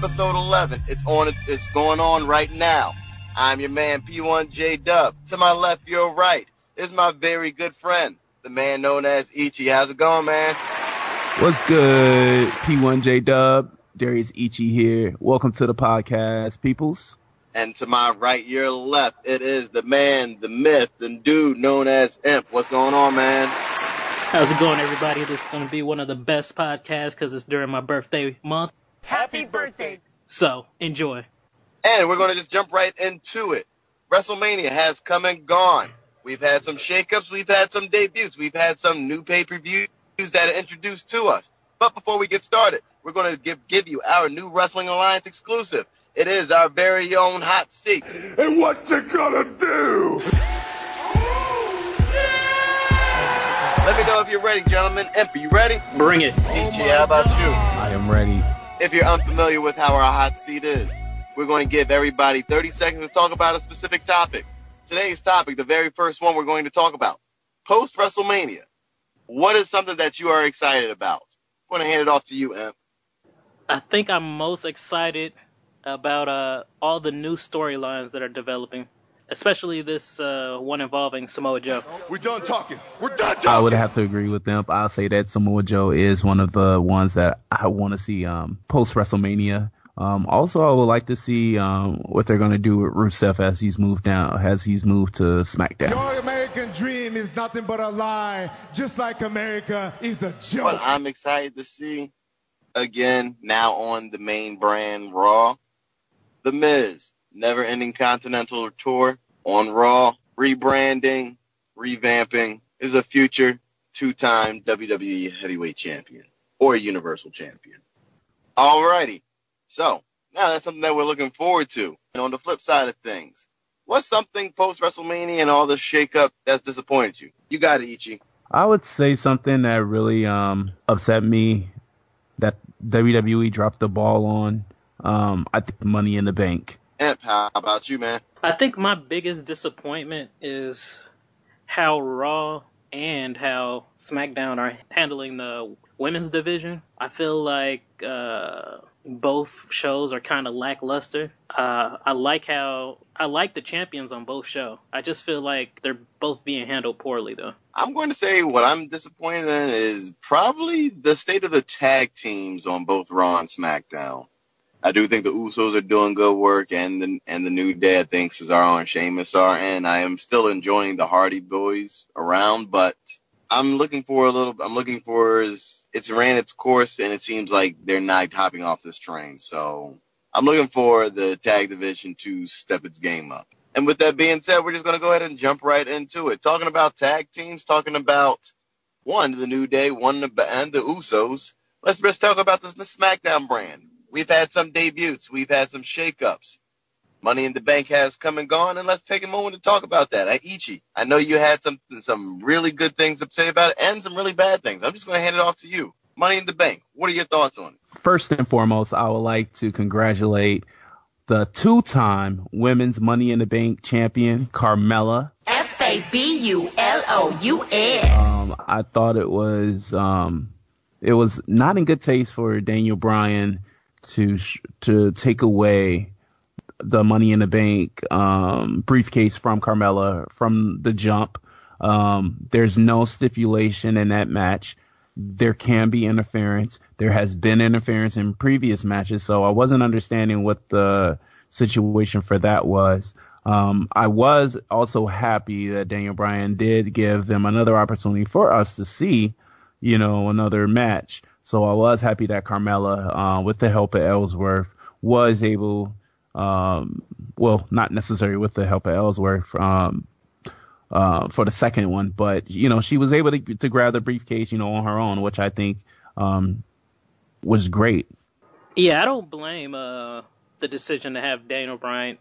You Mean Business, episode 11. It's on, it's, it's going on right now. I'm your man, P1J Dub. To my left, your right is my very good friend, the man known as Ichi. How's it going, man? What's good, P1J Dub? Darius Ichi here. Welcome to the podcast, peoples. And to my right, your left, it is the man, the myth, the dude known as Imp. What's going on, man? How's it going, everybody? This is going to be one of the best podcasts because it's during my birthday month. Happy birthday! So, enjoy. And we're going to just jump right into it. WrestleMania has come and gone. We've had some shakeups, we've had some debuts, we've had some new pay per views that are introduced to us. But before we get started, we're going to give, give you our new Wrestling Alliance exclusive. It is our very own hot seat. And what you gonna do? Let me know if you're ready, gentlemen. Imp, you ready? Bring it. Ichi, how about you? I am ready. If you're unfamiliar with how our hot seat is, we're going to give everybody 30 seconds to talk about a specific topic. Today's topic, the very first one we're going to talk about, post WrestleMania. What is something that you are excited about? I'm going to hand it off to you, Imp. I think I'm most excited about uh, all the new storylines that are developing, especially this uh, one involving Samoa Joe. We're done talking. We're done talking. I would have to agree with them. I'll say that Samoa Joe is one of the ones that I want to see um, post WrestleMania. Um, also, I would like to see um, what they're going to do with Rusev as he's moved down, as he's moved to SmackDown. Your American dream is nothing but a lie, just like America is a joke. What I'm excited to see, again, now on the main brand Raw, The Miz, never ending Continental Tour on Raw, rebranding, revamping, is a future two time WWE Heavyweight Champion or a Universal Champion. Alrighty. So, now that's something that we're looking forward to. And on the flip side of things, what's something post WrestleMania and all this shakeup that's disappointed you? You got it, Ichi. I would say something that really um, upset me that WWE dropped the ball on. Um, I think Money in the Bank. How about you, man? I think my biggest disappointment is how Raw and how SmackDown are handling the women's division. I feel like uh, both shows are kind of lackluster. Uh, I like how I like the champions on both show. I just feel like they're both being handled poorly, though. I'm going to say what I'm disappointed in is probably the state of the tag teams on both Raw and SmackDown. I do think the Usos are doing good work, and the and the New Day, I think Cesaro and Sheamus are, and I am still enjoying the Hardy Boys around, but I'm looking for a little. I'm looking for is it's ran its course, and it seems like they're not hopping off this train. So I'm looking for the tag division to step its game up. And with that being said, we're just gonna go ahead and jump right into it. Talking about tag teams, talking about one the New Day, one the and the Usos. Let's just talk about this SmackDown brand. We've had some debuts, we've had some shakeups. Money in the Bank has come and gone, and let's take a moment to talk about that. Ichi, I know you had some some really good things to say about it, and some really bad things. I'm just going to hand it off to you. Money in the Bank. What are your thoughts on it? First and foremost, I would like to congratulate the two-time Women's Money in the Bank champion, Carmella. F A B U L O U S. Um, I thought it was um, it was not in good taste for Daniel Bryan to sh- to take away the Money in the Bank um, briefcase from Carmella from the jump. Um, there's no stipulation in that match. There can be interference. There has been interference in previous matches, so I wasn't understanding what the situation for that was. Um, I was also happy that Daniel Bryan did give them another opportunity for us to see, you know, another match. So I was happy that Carmella, uh, with the help of Ellsworth, was able, um, well, not necessarily with the help of Ellsworth, um, uh, for the second one, but you know, she was able to, to grab the briefcase, you know, on her own, which I think, um, was great. Yeah, I don't blame uh, the decision to have Daniel Bryan,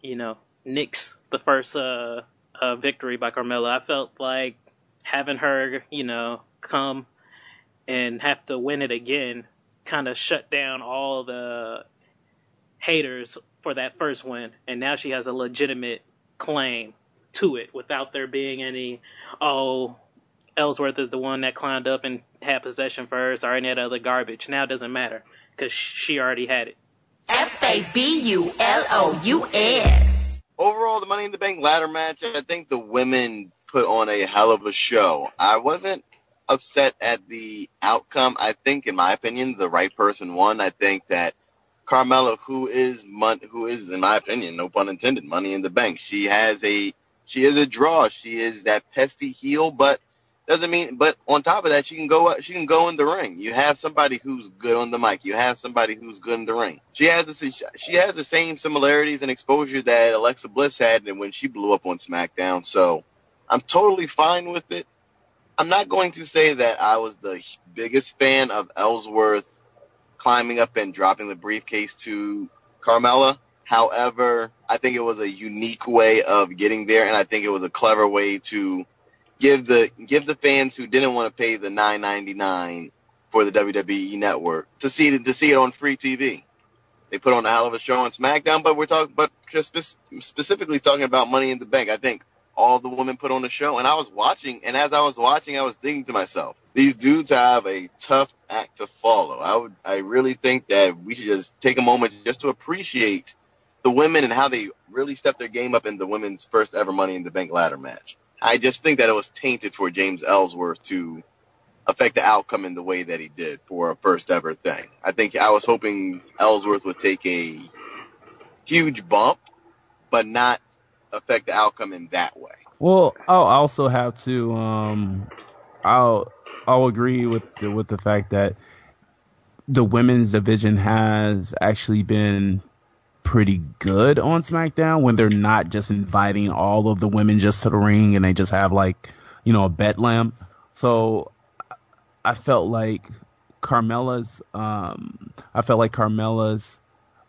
you know, nix the first uh, uh, victory by Carmella. I felt like having her, you know, come and have to win it again kind of shut down all the haters for that first win. And now she has a legitimate claim to it without there being any, oh, Ellsworth is the one that climbed up and had possession first or any of the other garbage. Now it doesn't matter. because she already had it. F A B U L O U S. Overall, the Money in the Bank ladder match, I think the women put on a hell of a show. I wasn't upset at the outcome. I think, in my opinion, the right person won. I think that Carmella, who is mon- who is, in my opinion, no pun intended, Money in the Bank. She has a she is a draw. She is that pesty heel, but doesn't mean. But on top of that, she can go. She can go in the ring. You have somebody who's good on the mic. You have somebody who's good in the ring. She has the she has the same similarities and exposure that Alexa Bliss had and when she blew up on SmackDown. So I'm totally fine with it. I'm not going to say that I was the biggest fan of Ellsworth climbing up and dropping the briefcase to Carmella. However, I think it was a unique way of getting there, and I think it was a clever way to give the give the fans who didn't want to pay the 9.99 for the WWE network to see it to see it on free TV. They put on a hell of a show on SmackDown, but we're talking, but just spe- specifically talking about Money in the Bank. I think all the women put on the show, and I was watching, and as I was watching, I was thinking to myself, these dudes have a tough act to follow. I would, I really think that we should just take a moment just to appreciate the women and how they really stepped their game up in the women's first ever Money in the Bank ladder match. I just think that it was tainted for James Ellsworth to affect the outcome in the way that he did for a first ever thing. I think I was hoping Ellsworth would take a huge bump, but not affect the outcome in that way. Well, I'll also have to um I'll I'll agree with the, with the fact that the women's division has actually been pretty good on SmackDown when they're not just inviting all of the women just to the ring and they just have like, you know, a bet lamp. So I felt like Carmella's um I felt like Carmella's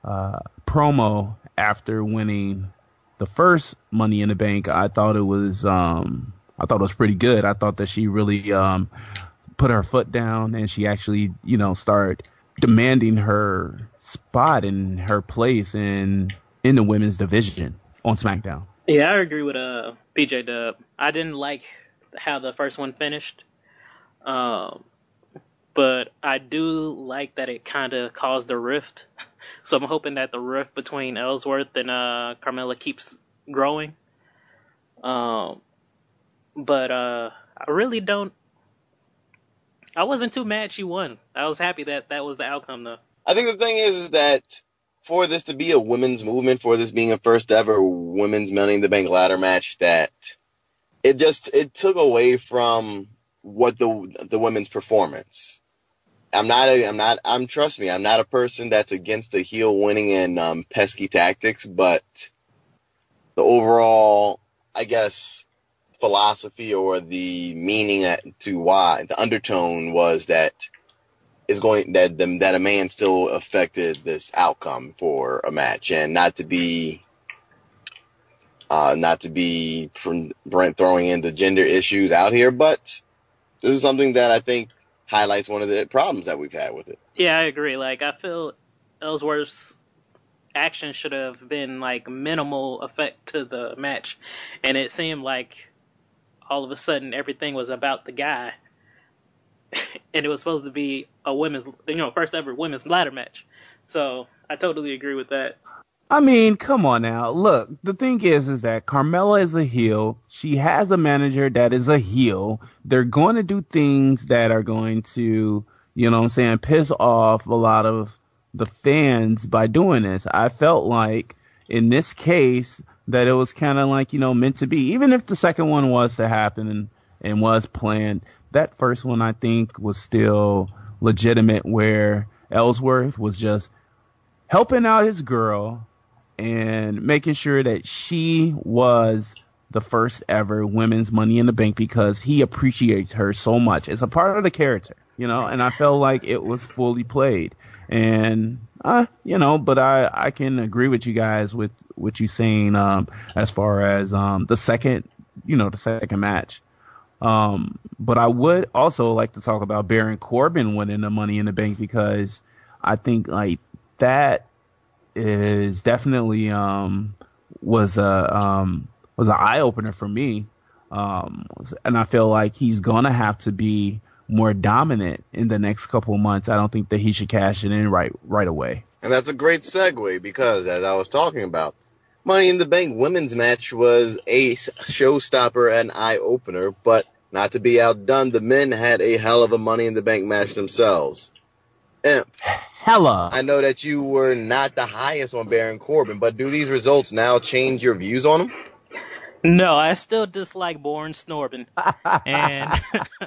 uh promo after winning the first Money in the Bank, I thought it was um I thought it was pretty good. I thought that she really um put her foot down and she actually, you know, started demanding her spot and her place in in the women's division on SmackDown. Yeah, I agree with uh PJ Dub. I didn't like how the first one finished. Um but I do like that it kind of caused a rift. So I'm hoping that the rift between Ellsworth and uh Carmella keeps growing. Um but uh I really don't I wasn't too mad she won. I was happy that that was the outcome though. I think the thing is, that for this to be a women's movement, for this being a first ever women's Money in the Bank ladder match, that it just it took away from what the the women's performance. I'm not a, I'm not I'm trust me, I'm not a person that's against the heel winning and um, pesky tactics, but the overall, I guess, philosophy or the meaning to why the undertone was that is going that them that a man still affected this outcome for a match and not to be uh, not to be from Brent throwing in the gender issues out here, but this is something that I think highlights one of the problems that we've had with it. Yeah, I agree. Like I feel Ellsworth's action should have been like minimal effect to the match, and it seemed like all of a sudden everything was about the guy, and it was supposed to be a women's, you know, first ever women's ladder match. So I totally agree with that. I mean, come on now. Look, the thing is, is that Carmella is a heel. She has a manager that is a heel. They're going to do things that are going to, you know what I'm saying, piss off a lot of the fans by doing this. I felt like in this case that it was kind of like, you know, meant to be. Even if the second one was to happen and, and was planned, that first one I think was still legitimate where Ellsworth was just helping out his girl and making sure that she was the first ever women's money in the bank because he appreciates her so much. It's a part of the character, you know, and I felt like it was fully played. And uh, you know, but I I can agree with you guys with what you saying um as far as um the second, you know, the second match. Um, but I would also like to talk about Baron Corbin winning the Money in the Bank because I think like that is definitely um was a um was an eye opener for me. Um, and I feel like he's gonna have to be more dominant in the next couple months, I don't think that he should cash it in right right away. And that's a great segue because, as I was talking about, Money in the Bank women's match was a showstopper and eye opener, but not to be outdone, the men had a hell of a Money in the Bank match themselves. Imp, Hella. I know that you were not the highest on Baron Corbin, but do these results now change your views on him? No, I still dislike Born Snorbin. and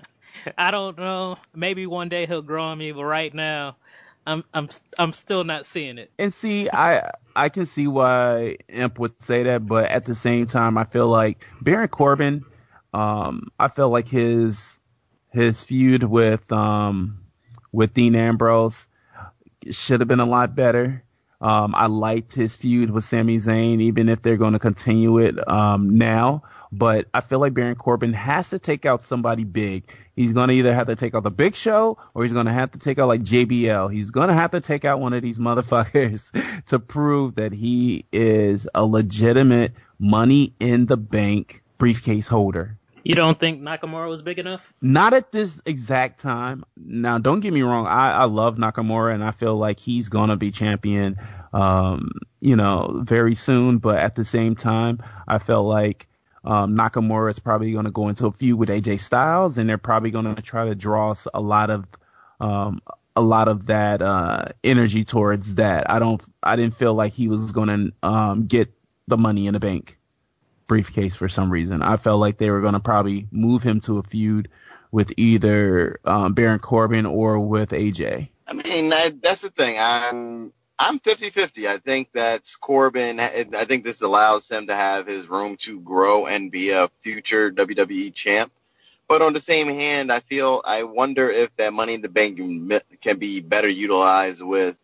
I don't know. Maybe one day he'll grow on me, but right now, I'm I'm I'm still not seeing it. And see, I I can see why Imp would say that, but at the same time, I feel like Baron Corbin, um, I feel like his his feud with um with Dean Ambrose should have been a lot better. Um, I liked his feud with Sami Zayn, even if they're going to continue it um, now. But I feel like Baron Corbin has to take out somebody big. He's going to either have to take out the Big Show or he's going to have to take out like JBL. He's going to have to take out one of these motherfuckers to prove that he is a legitimate money in the bank briefcase holder. You don't think Nakamura was big enough? Not at this exact time. Now, don't get me wrong. I, I love Nakamura and I feel like he's going to be champion, um, you know, very soon. But at the same time, I felt like um, Nakamura is probably going to go into a feud with AJ Styles and they're probably going to try to draw a lot of, um, a lot of that, uh, energy towards that. I don't, I didn't feel like he was going to, um, get the money in the bank briefcase for some reason. I felt like they were going to probably move him to a feud with either um, Baron Corbin or with AJ. I mean, that, that's the thing. I'm I'm 50-50. I think that's Corbin. I think this allows him to have his room to grow and be a future WWE champ. But on the same hand, I feel I wonder if that Money in the Bank can be better utilized with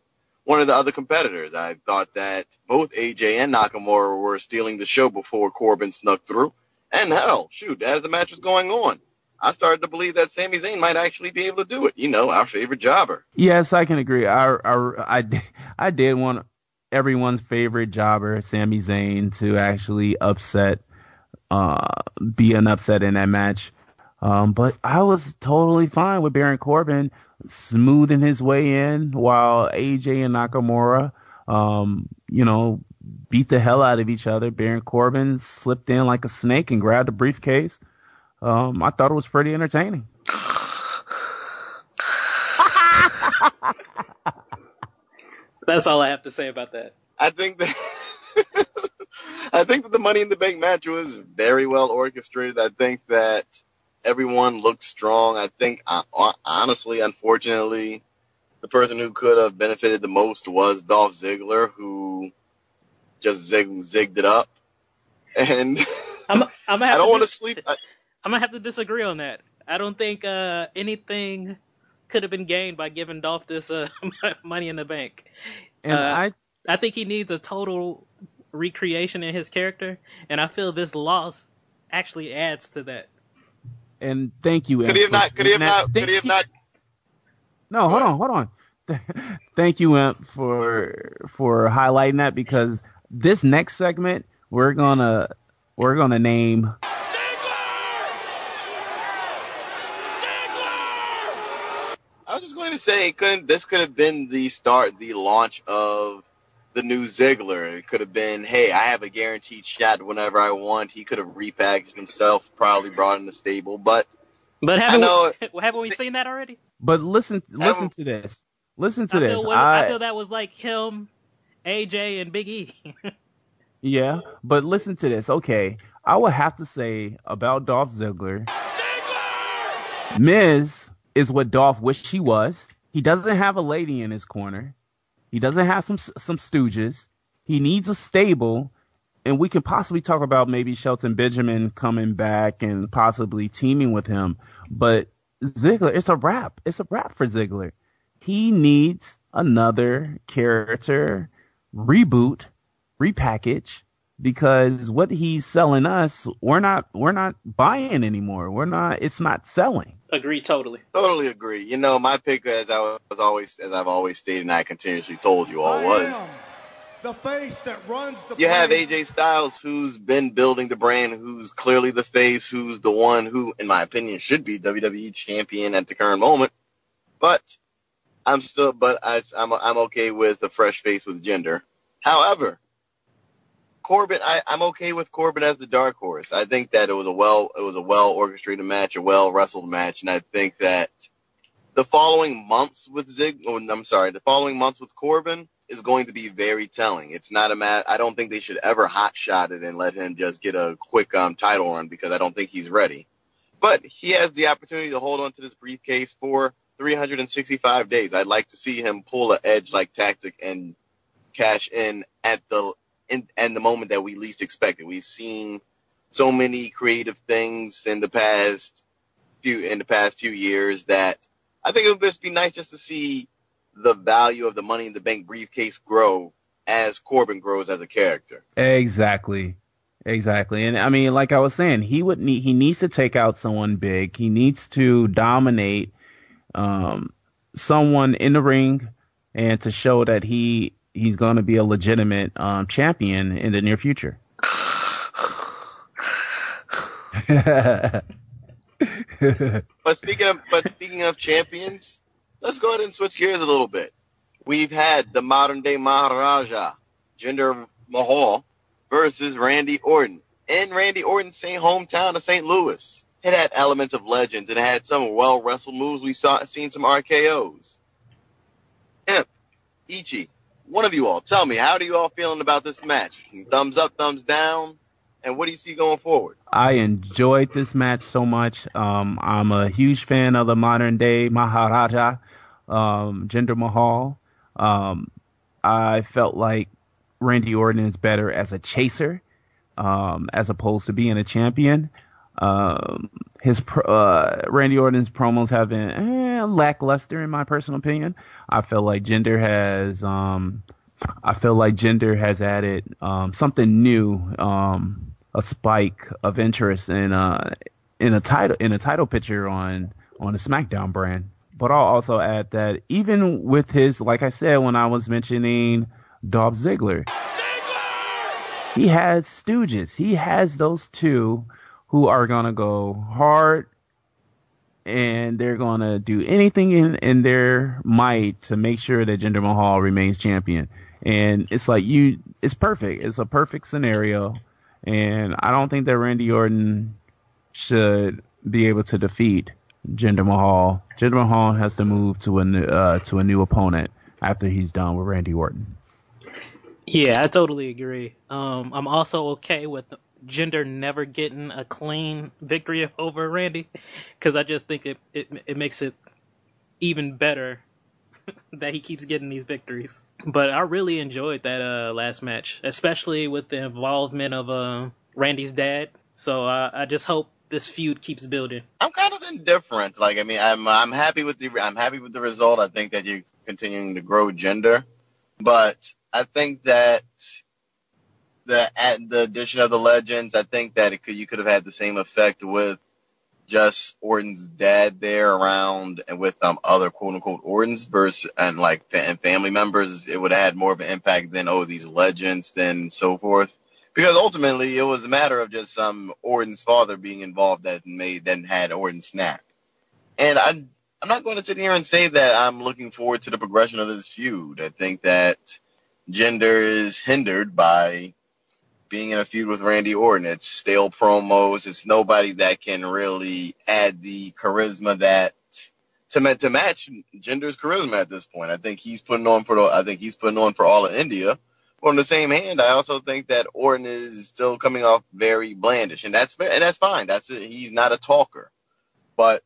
one of the other competitors. I thought that both AJ and Nakamura were stealing the show before Corbin snuck through. And hell, shoot, as the match was going on, I started to believe that Sami Zayn might actually be able to do it. You know, our favorite jobber. Yes, I can agree. I I I, I did want everyone's favorite jobber, Sami Zayn, to actually upset, uh, be an upset in that match. Um, but I was totally fine with Baron Corbin smoothing his way in while AJ and Nakamura, um, you know, beat the hell out of each other. Baron Corbin slipped in like a snake and grabbed a briefcase. Um, I thought it was pretty entertaining. That's all I have to say about that. I think that I think that the Money in the Bank match was very well orchestrated. I think that everyone looked strong. I think, honestly, unfortunately, the person who could have benefited the most was Dolph Ziggler, who just zig, zigged it up. And I'm, I'm I don't want to sleep. I, I'm gonna have to disagree on that. I don't think uh, anything could have been gained by giving Dolph this uh, money in the bank. And Uh, I I think he needs a total recreation in his character, and I feel this loss actually adds to that. And thank you. could he have not? Could he have not? Could he have not? No, hold on, hold on. Thank you, Imp, for for highlighting that because this next segment we're gonna we're gonna name I was just going to say, couldn't this could have been the start, the launch of the new Ziggler? It could have been, hey, I have a guaranteed shot whenever I want. He could have repackaged himself, probably brought in the stable, but But haven't know. we, haven't we seen that already? But listen, listen to this. Listen to I this. feel, I I, feel that was like him, AJ, and Big E. yeah, but listen to this. Okay, I would have to say about Dolph Ziggler. Miz is what Dolph wished he was. He doesn't have a lady in his corner. He doesn't have some some stooges. He needs a stable, and we can possibly talk about maybe Shelton Benjamin coming back and possibly teaming with him. But Ziggler, it's a wrap. It's a wrap for Ziggler. He needs another character reboot, repackage, because what he's selling us, we're not we're not buying anymore. We're not. It's not selling. Agree totally. Totally agree. You know, my pick, as I was always, as I've always stated, and I continuously told you all, was the face that runs the You have. AJ Styles, who's been building the brand, who's clearly the face, who's the one who, in my opinion, should be WWE champion at the current moment. But I'm still, but I, I'm I'm okay with a fresh face with Jinder. However, Corbin, I, I'm okay with Corbin as the dark horse. I think that it was a well, it was a well orchestrated match, a well wrestled match, and I think that the following months with Zig, oh, I'm sorry, the following months with Corbin is going to be very telling. It's not a mat. I don't think they should ever hot shot it and let him just get a quick um, title run because I don't think he's ready. But he has the opportunity to hold on to this briefcase for 365 days. I'd like to see him pull a edge like tactic and cash in at the in and the moment that we least expected. We've seen so many creative things in the past few in the past few years that I think it would just be nice just to see the value of the money in the bank briefcase grow as Corbin grows as a character. Exactly. Exactly. And I mean, like I was saying, he would need he needs to take out someone big. He needs to dominate um someone in the ring and to show that he he's going to be a legitimate um champion in the near future. But speaking of but speaking of champions, let's go ahead and switch gears a little bit. We've had the modern day Maharaja, Jinder Mahal, versus Randy Orton in Randy Orton's same hometown of St. Louis. It had elements of legends and it had some well wrestled moves. We saw seen some RKO's. Imp, Ichi, one of you all, tell me how do you all feeling about this match? Thumbs up, thumbs down, and what do you see going forward? I enjoyed this match so much. Um, I'm a huge fan of the modern day Maharaja, um, Jinder Mahal. Um, I felt like Randy Orton is better as a chaser, um, as opposed to being a champion. Um, his uh, Randy Orton's promos have been eh, lackluster in my personal opinion. I feel like Jinder has, um, I feel like Jinder has added um, something new, um, a spike of interest in uh, in a title in a title picture on on the SmackDown brand. But I'll also add that even with his, like I said when I was mentioning Dolph Ziggler, he has stooges. He has those two who are gonna go hard and they're gonna do anything in, in their might to make sure that Jinder Mahal remains champion. And it's like you it's perfect. It's a perfect scenario. And I don't think that Randy Orton should be able to defeat Jinder Mahal. Jinder Mahal has to move to a new, uh, to a new opponent after he's done with Randy Orton. Yeah, I totally agree. Um, I'm also okay with Jinder never getting a clean victory over Randy because I just think it, it it makes it even better that he keeps getting these victories. But I really enjoyed that uh, last match, especially with the involvement of uh, Randy's dad. So I just hope this feud keeps building. I'm kind of indifferent. Like, I mean, I'm I'm happy with the I'm happy with the result. I think that you're continuing to grow Jinder, but I think that the the addition of the legends, I think that it could you could have had the same effect with just Orton's dad there around and with um other quote unquote Orton's versus and like and family members. It would have had more of an impact than oh these legends then so forth. Because ultimately it was a matter of just some Orton's father being involved that made then had Orton snap. And I I'm not going to sit here and say that I'm looking forward to the progression of this feud. I think that Jinder is hindered by being in a feud with Randy Orton. It's stale promos. It's nobody that can really add the charisma that to ma- to match Jinder's charisma at this point. I think he's putting on for I think he's putting on for all of India. But on the same hand, I also think that Orton is still coming off very blandish, and that's and that's fine. That's. He's not a talker, but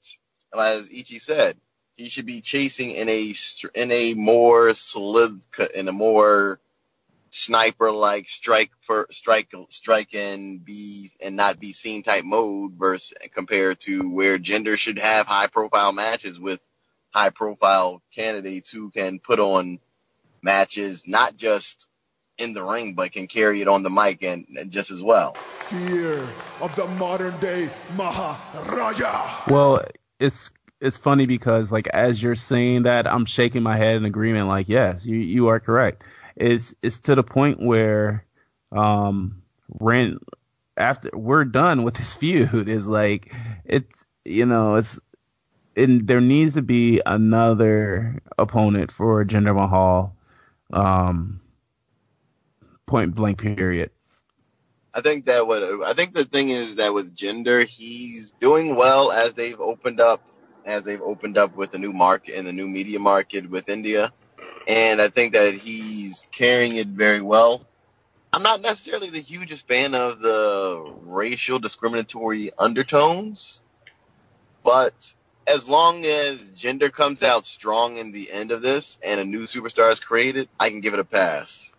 as Ichi said, he should be chasing in a in a more solid in a more sniper like strike for strike strike and be and not be seen type mode versus compared to where Jinder should have high profile matches with high profile candidates who can put on matches not just in the ring but can carry it on the mic and, and just as well. Fear of the modern day Maharaja. Well, it's it's funny because like as you're saying that, I'm shaking my head in agreement. Like, yes, you you are correct. Is it's to the point where um Rand after we're done with this feud is like it's you know it's and there needs to be another opponent for Jinder Mahal. Um, point blank period. I think that what I think the thing is that with Jinder, he's doing well as they've opened up, as they've opened up with the new market and the new media market with India, and I think that he's carrying it very well. I'm not necessarily the hugest fan of the racial discriminatory undertones, but as long as Jinder comes out strong in the end of this and a new superstar is created, I can give it a pass.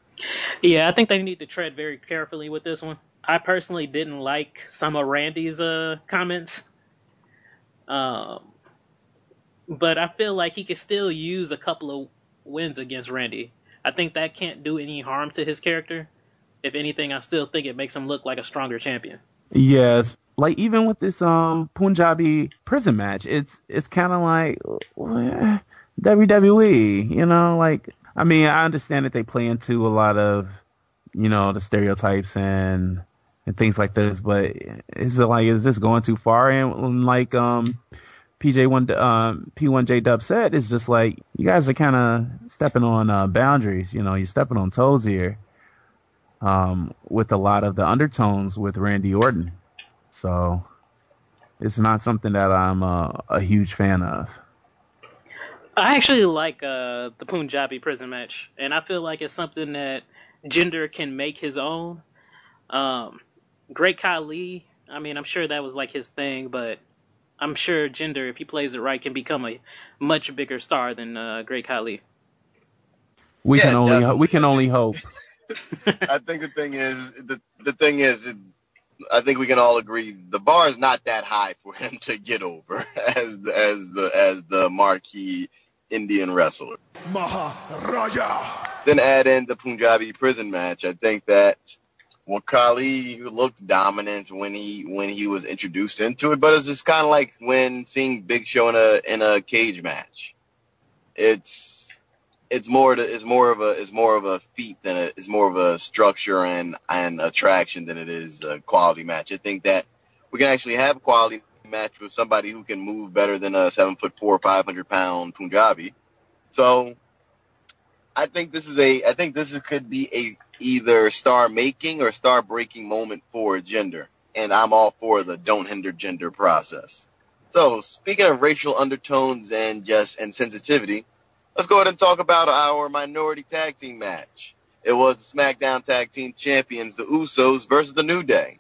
Yeah, I think they need to tread very carefully with this one. I personally didn't like some of Randy's uh, comments. Um, but I feel like he could still use a couple of wins against Randy. I think that can't do any harm to his character. If anything, I still think it makes him look like a stronger champion. Yes, like even with this um Punjabi prison match, it's it's kind of like WWE, you know, like I mean, I understand that they play into a lot of you know the stereotypes and and things like this, but is it like is this going too far? And like um PJ one um P1J Dub said, it's just like you guys are kind of stepping on uh, boundaries. You know, you're stepping on toes here. Um, with a lot of the undertones with Randy Orton. So it's not something that I'm a, a huge fan of. I actually like uh, the Punjabi prison match, and I feel like it's something that Jinder can make his own. Um, Great Khali, I mean, I'm sure that was like his thing, but I'm sure Jinder, if he plays it right, can become a much bigger star than uh, Great Khali. We Yeah, can only definitely. we can only hope. I think the thing is the the thing is it, I think we can all agree the bar is not that high for him to get over as the, as the as the marquee Indian wrestler. Maharaja. Then add in the Punjabi prison match. I think that well, Khali looked dominant when he when he was introduced into it, but it's just kind of like when seeing Big Show in a in a cage match. It's it's more to, it's more of a it's more of a feat than a it's more of a structure and and attraction than it is a quality match. I think that we can actually have a quality match with somebody who can move better than a seven foot four, five hundred pound Punjabi. So I think this is a I think this is, could be a either star making or star breaking moment for Jinder. And I'm all for the don't hinder Jinder process. So speaking of racial undertones and just and sensitivity, let's go ahead and talk about our minority tag team match. It was the SmackDown Tag Team Champions, the Usos versus the New Day.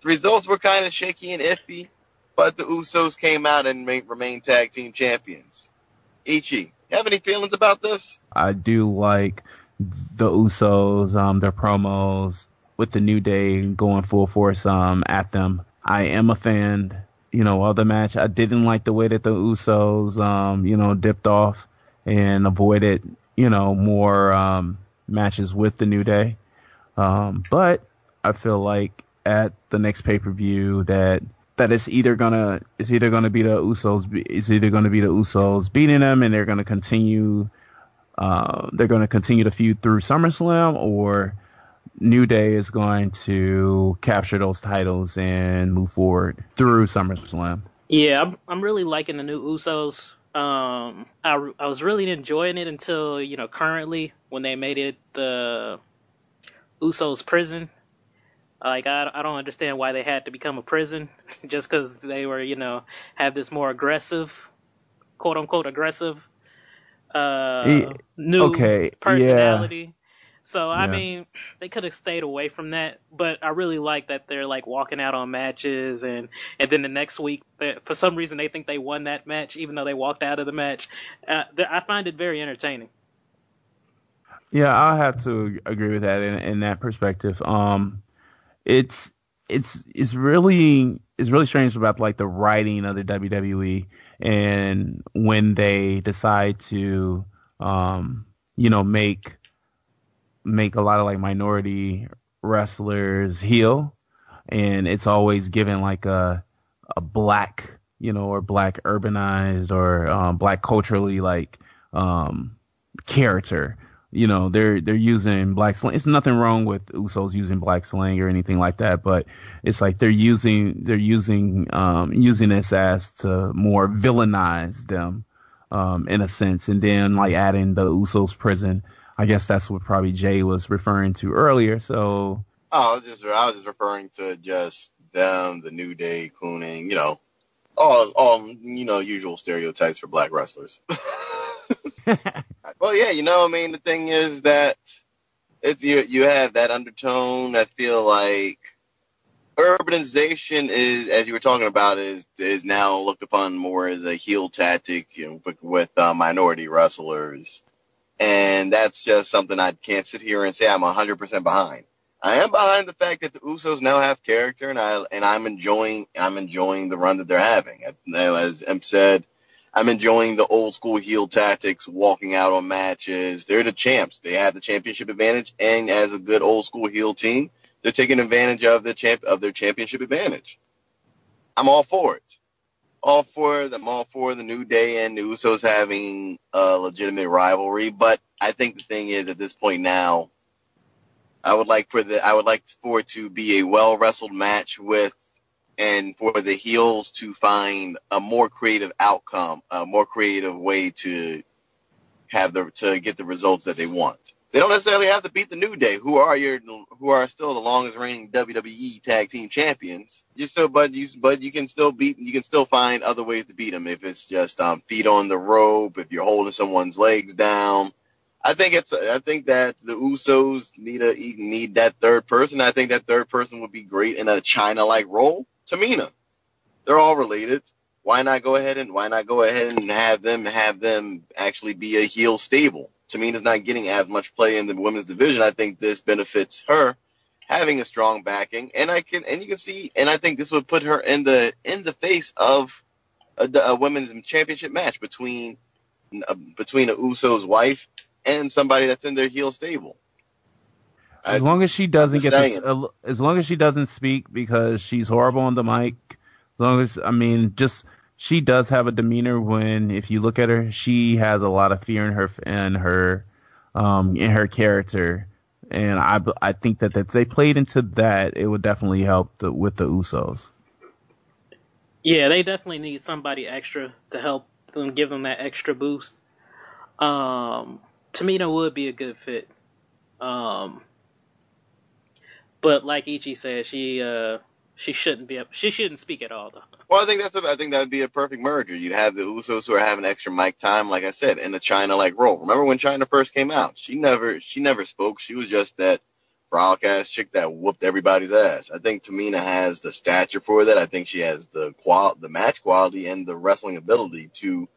The results were kind of shaky and iffy, but the Usos came out and ma- remained tag team champions. Ichi, you have any feelings about this? I do like the Usos, um, their promos with the New Day going full force um, at them. I am a fan, you know, of the match. I didn't like the way that the Usos, um, you know, dipped off and avoided, you know, more um, matches with the New Day. Um, but I feel like at the next pay per view that that it's either gonna it's either gonna be the Usos it's either gonna be the Usos beating them and they're gonna continue uh, they're gonna continue to feud through SummerSlam or New Day is going to capture those titles and move forward through SummerSlam. Yeah, I'm, I'm really liking the new Usos. Um, I, I was really enjoying it until, you know, currently when they made it the Usos prison. Like, I, I don't understand why they had to become a prison just because they were, you know, have this more aggressive, quote unquote, aggressive, uh, Eh, new okay, yeah. personality. So, I Yeah. mean, they could have stayed away from that, but I really like that they're like walking out on matches and, and then the next week, for some reason, they think they won that match even though they walked out of the match. Uh, I find it very entertaining. Yeah, I'll have to agree with that in, in that perspective. Um, it's it's it's really it's really strange about like the writing of the WWE and when they decide to um you know make make a lot of like minority wrestlers heel and it's always given like a a black you know or black urbanized or um, black culturally like um character you know they're they're using black slang. It's nothing wrong with Usos using black slang or anything like that, but it's like they're using they're using um using this as to more villainize them um in a sense, and then like adding the Usos prison. I guess that's what probably Jay was referring to earlier. So Oh, I was just I was just referring to just them, the New Day, Cooning, you know, all all you know usual stereotypes for black wrestlers. well, yeah, you know, I mean, the thing is that it's you you have that undertone. I feel like urbanization is, as you were talking about, is is now looked upon more as a heel tactic, you know, with, uh, minority wrestlers, and that's just something I can't sit here and say I'm 100% behind. I am behind the fact that the Usos now have character, and I and I'm enjoying I'm enjoying the run that they're having. As Imp said, I'm enjoying the old school heel tactics, walking out on matches. They're the champs. They have the championship advantage, and as a good old school heel team, they're taking advantage of the champ of their championship advantage. I'm all for it. All for them. All for the New Day and the Usos having a legitimate rivalry. But I think the thing is, at this point now, I would like for the I would like for it to be a well wrestled match with and for the heels to find a more creative outcome, a more creative way to have the to get the results that they want. They don't necessarily have to beat the New Day, who are your who are still the longest reigning WWE Tag Team Champions. You still, but you but you can still beat you can still find other ways to beat them if it's just um, feet on the rope, if you're holding someone's legs down. I think it's I think that the Usos need a need that third person. I think that third person would be great in a Chyna like role. Tamina. They're all related. Why not go ahead and why not go ahead and have them have them actually be a heel stable? Tamina's not getting as much play in the women's division. I think this benefits her having a strong backing, and I can and you can see, and I think this would put her in the in the face of a, a women's championship match between uh, between a Uso's wife and somebody that's in their heel stable. As long as she doesn't get, the, as long as she doesn't speak because she's horrible on the mic. As long as I mean, just she does have a demeanor when, if you look at her, she has a lot of fear in her in her um, in her character, and I I think that if they played into that, it would definitely help the, with the Usos. Yeah, they definitely need somebody extra to help them, give them that extra boost. Um, Tamina would be a good fit. Um, but like Ichi said, she uh she shouldn't be up, she shouldn't speak at all though. Well, I think that's a, I think that would be a perfect merger. You'd have the Usos who are having extra mic time, like I said, in the Chyna like role. Remember when Chyna first came out? She never she never spoke. She was just that frolic ass chick that whooped everybody's ass. I think Tamina has the stature for that. I think she has the qual the match quality and the wrestling ability to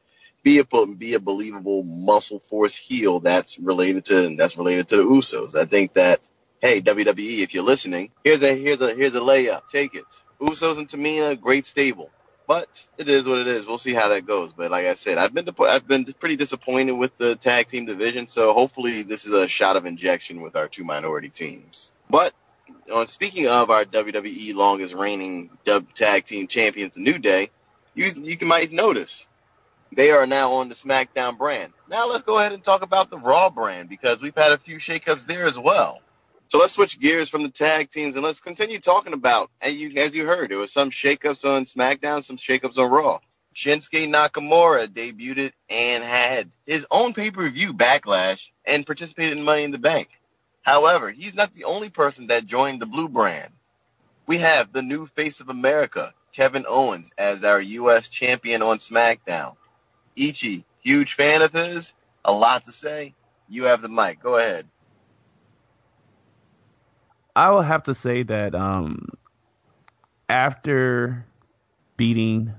be a be a believable muscle force heel that's related to that's related to the Usos. I think that hey WWE, if you're listening, here's a here's a here's a layup. Take it. Usos and Tamina, great stable. But it is what it is. We'll see how that goes. But like I said, I've been I've been pretty disappointed with the tag team division. So hopefully this is a shot of injection with our two minority teams. But on speaking of our WWE longest reigning tag team champions, the New Day, you you can might notice they are now on the SmackDown brand. Now let's go ahead and talk about the Raw brand because we've had a few shakeups there as well. So let's switch gears from the tag teams and let's continue talking about. And you, as you heard, there was some shakeups on SmackDown, some shakeups on Raw. Shinsuke Nakamura debuted and had his own pay-per-view backlash and participated in Money in the Bank. However, he's not the only person that joined the blue brand. We have the new face of America, Kevin Owens, as our U.S. champion on SmackDown. Ichi, huge fan of his, a lot to say. You have the mic. Go ahead. I will have to say that um, after beating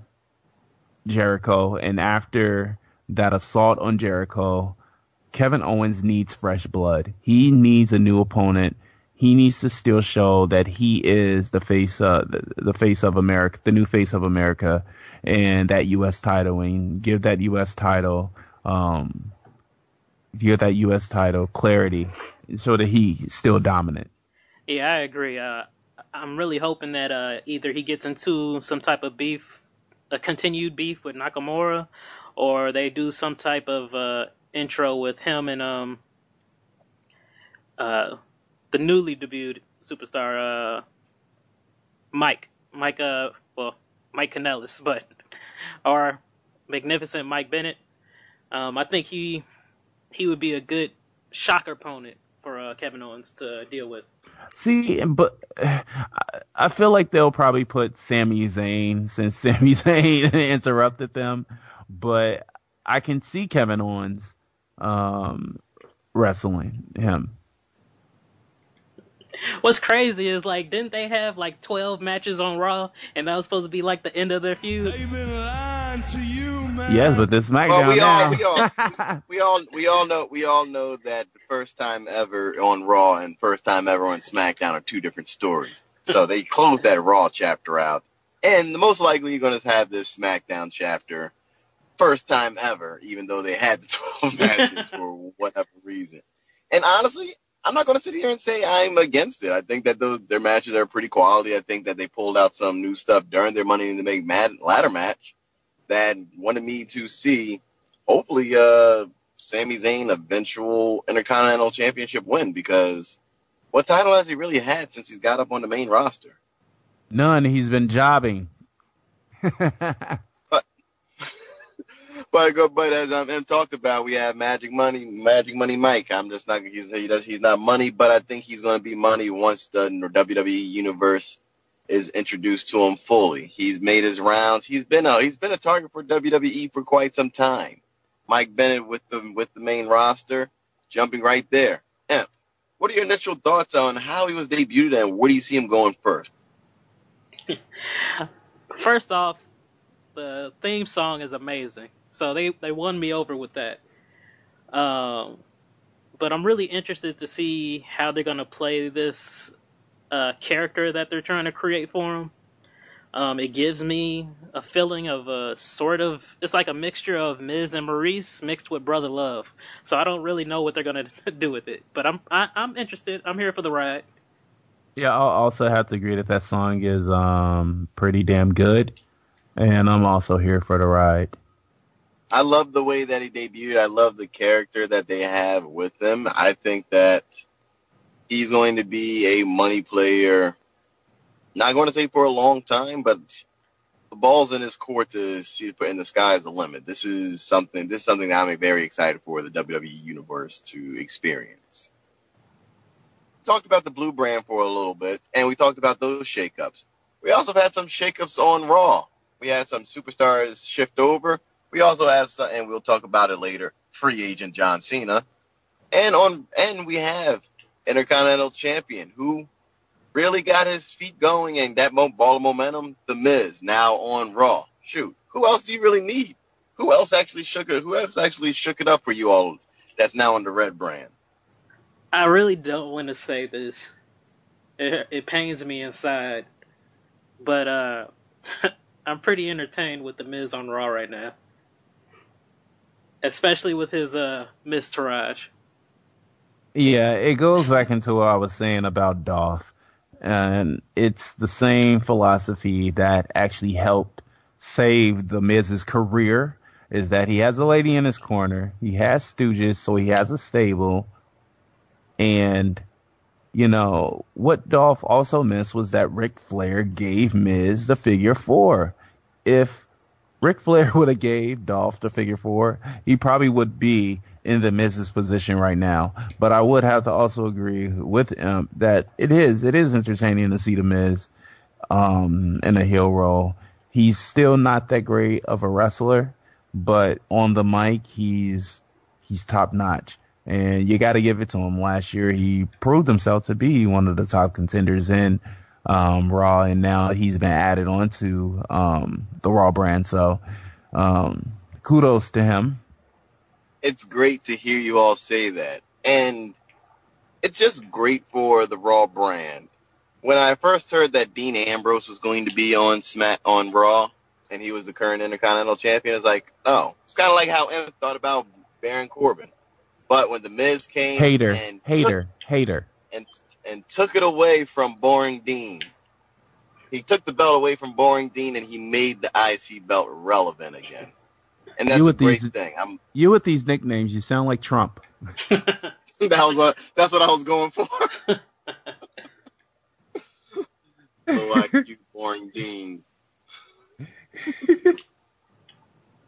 Jericho and after that assault on Jericho, Kevin Owens needs fresh blood. He needs a new opponent. He needs to still show that he is the face, uh, the, the face of America, the new face of America, and that U.S. title, and give that U.S. title, um, give that U.S. title clarity, so that he's still dominant. Yeah, I agree. Uh, I'm really hoping that uh, either he gets into some type of beef, a continued beef with Nakamura, or they do some type of uh, intro with him and um uh, the newly debuted superstar uh, Mike, Mike, uh, well, Mike Kanellis, but our magnificent Mike Bennett. Um, I think he he would be a good shocker opponent uh, Kevin Owens to deal with. See, but I feel like they'll probably put Sami Zayn since Sami Zayn interrupted them. But I can see Kevin Owens um, wrestling him. What's crazy is like, didn't they have like 12 matches on Raw, and that was supposed to be like the end of their feud? They've been lying to you, man. Yes, but this SmackDown Well, we all, we all, we all, we all know, we all know that the first time ever on Raw and first time ever on SmackDown are two different stories. So they closed that Raw chapter out, and most likely you're going to have this SmackDown chapter first time ever, even though they had the 12 matches for whatever reason. And honestly, I'm not going to sit here and say I'm against it. I think that those their matches are pretty quality. I think that they pulled out some new stuff during their Money in the Bank mad, ladder match that wanted me to see, hopefully, uh, Sami Zayn eventual Intercontinental Championship win because what title has he really had since he's got up on the main roster? None. He's been jobbing. But but as um, M talked about, we have Magic Money, Magic Money Mike. I'm just not he's he does he's not money, but I think he's going to be money once the WWE universe is introduced to him fully. He's made his rounds. He's been a he's been a target for WWE for quite some time. Mike Bennett with the with the main roster, jumping right there. M, what are your initial thoughts on how he was debuted and where do you see him going first? First off, the theme song is amazing. So they, they won me over with that. Um, but I'm really interested to see how they're going to play this uh, character that they're trying to create for him. Um, it gives me a feeling of a sort of, it's like a mixture of Miz and Maryse mixed with Brother Love. So I don't really know what they're going to do with it. But I'm, I, I'm interested. I'm here for the ride. Yeah, I'll also have to agree that that song is um pretty damn good, and I'm also here for the ride. I love the way that he debuted. I love the character that they have with him. I think that he's going to be a money player. Not going to say for a long time, but the ball's in his court to see in the sky is the limit. This is something. This is something that I'm very excited for the WWE universe to experience. Talked about the blue brand for a little bit, and we talked about those shakeups. We also had some shakeups on Raw. We had some superstars shift over. We also have some, and we'll talk about it later. Free agent John Cena, and on and we have Intercontinental Champion who really got his feet going and that ball of momentum. The Miz now on Raw. Shoot, who else do you really need? Who else actually shook it? Who else actually shook it up for you all? That's now on the red brand. I really don't want to say this. It, it pains me inside, but uh, I'm pretty entertained with the Miz on Raw right now, especially with his uh Taraj. Yeah, it goes back into what I was saying about Dolph. And it's the same philosophy that actually helped save the Miz's career is that he has a lady in his corner. He has stooges, so he has a stable. And, you know, what Dolph also missed was that Ric Flair gave Miz the figure four. If Ric Flair would have gave Dolph the figure four, he probably would be in the Miz's position right now. But I would have to also agree with him that it is it is entertaining to see the Miz um, in a heel role. He's still not that great of a wrestler, but on the mic he's he's top notch. And you got to give it to him. Last year he proved himself to be one of the top contenders in um, Raw, and now he's been added onto um, the Raw brand. So um, kudos to him. It's great to hear you all say that. And it's just great for the Raw brand. When I first heard that Dean Ambrose was going to be on Smack on Raw and he was the current Intercontinental Champion, it's like, oh, it's kind of like how M thought about Baron Corbin. But when the Miz came Hater, and hater, hater. and and took it away from Boring Dean. He took the belt away from Boring Dean and he made the IC belt relevant again. And that's You a with great these- thing. I'm You with these nicknames, you sound like Trump. that was what that's what I was going for. so like you boring Dean.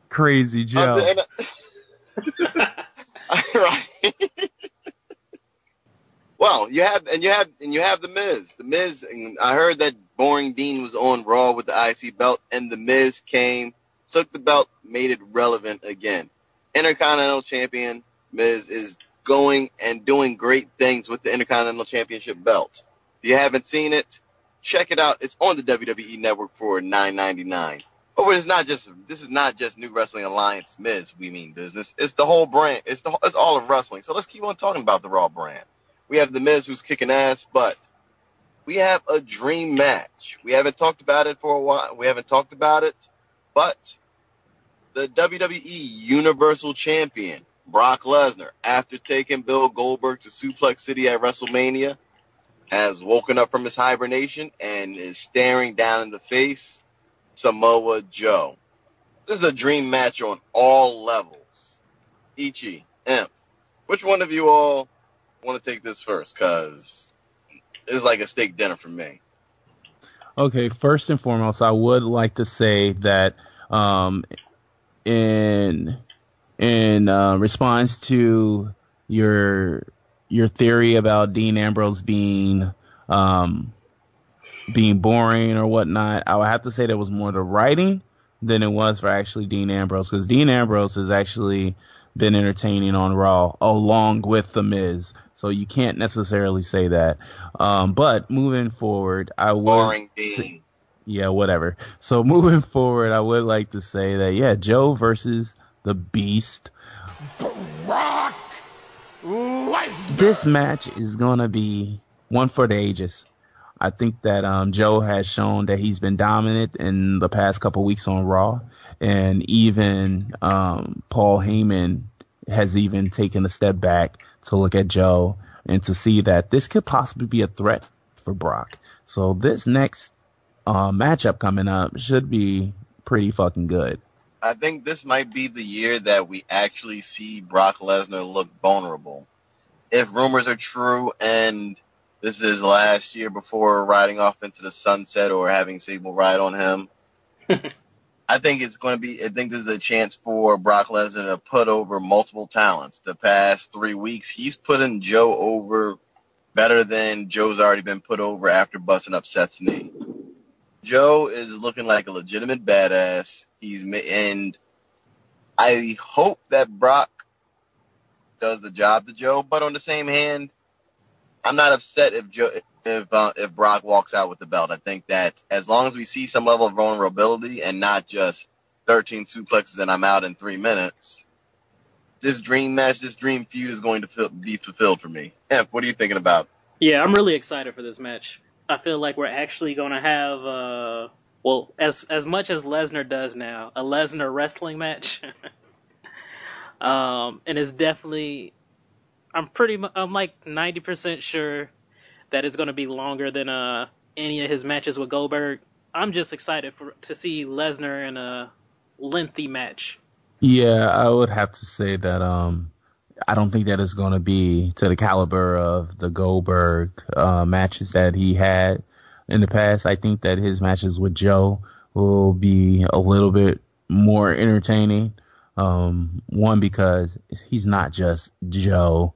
Crazy Um, Joe. and, uh, right. Well, you have and you have and you have the Miz. The Miz. And I heard that Boring Dean was on Raw with the IC belt, and the Miz came, took the belt, made it relevant again. Intercontinental Champion Miz is going and doing great things with the Intercontinental Championship belt. If you haven't seen it, check it out. It's on the WWE Network for nine ninety nine. Oh, but it's not just this is not just New Wrestling Alliance Miz. We mean business. It's the whole brand. It's the it's all of wrestling. So let's keep on talking about the Raw brand. We have the Miz who's kicking ass, but we have a dream match. We haven't talked about it for a while. We haven't talked about it, but the WWE Universal Champion Brock Lesnar, after taking Bill Goldberg to Suplex City at WrestleMania, has woken up from his hibernation and is staring down in the face Samoa Joe. This is a dream match on all levels. Ichi, Imp, which one of you all want to take this first? Cause it's like a steak dinner for me. Okay, first and foremost, I would like to say that um, in in uh, response to your your theory about Dean Ambrose being um, being boring or whatnot, I would have to say that was more the writing than it was for actually Dean Ambrose because Dean Ambrose has actually been entertaining on Raw along with The Miz. So you can't necessarily say that. Um, but moving forward, I would Boring Dean. yeah, whatever. So moving forward, I would like to say that yeah, Joe versus the Beast. Brock Lesnar. This match is gonna be one for the ages. I think that um, Joe has shown that he's been dominant in the past couple weeks on Raw, and even um, Paul Heyman has even taken a step back to look at Joe and to see that this could possibly be a threat for Brock. So this next uh, matchup coming up should be pretty fucking good. I think this might be the year that we actually see Brock Lesnar look vulnerable. If rumors are true and this is last year before riding off into the sunset or having Sable ride on him, I think it's going to be, I think this is a chance for Brock Lesnar to put over multiple talents. The past three weeks, he's putting Joe over better than Joe's already been put over after busting up Seth's knee. Joe is looking like a legitimate badass. He's and I hope that Brock does the job to Joe. But on the same hand, I'm not upset if Joe if uh, if Brock walks out with the belt. I think that as long as we see some level of vulnerability and not just 13 suplexes and I'm out in three minutes, this dream match, this dream feud is going to fil- be fulfilled for me. Emp, what are you thinking about? Yeah, I'm really excited for this match. I feel like we're actually gonna have uh well, as as much as Lesnar does now, a Lesnar wrestling match. um and it's definitely I'm pretty I'm like 90% sure that it's going to be longer than uh any of his matches with Goldberg. I'm just excited for to see Lesnar in a lengthy match. Yeah, I would have to say that um I don't think that it's going to be to the caliber of the Goldberg uh, matches that he had in the past. I think that his matches with Joe will be a little bit more entertaining. Um, one because he's not just Joe,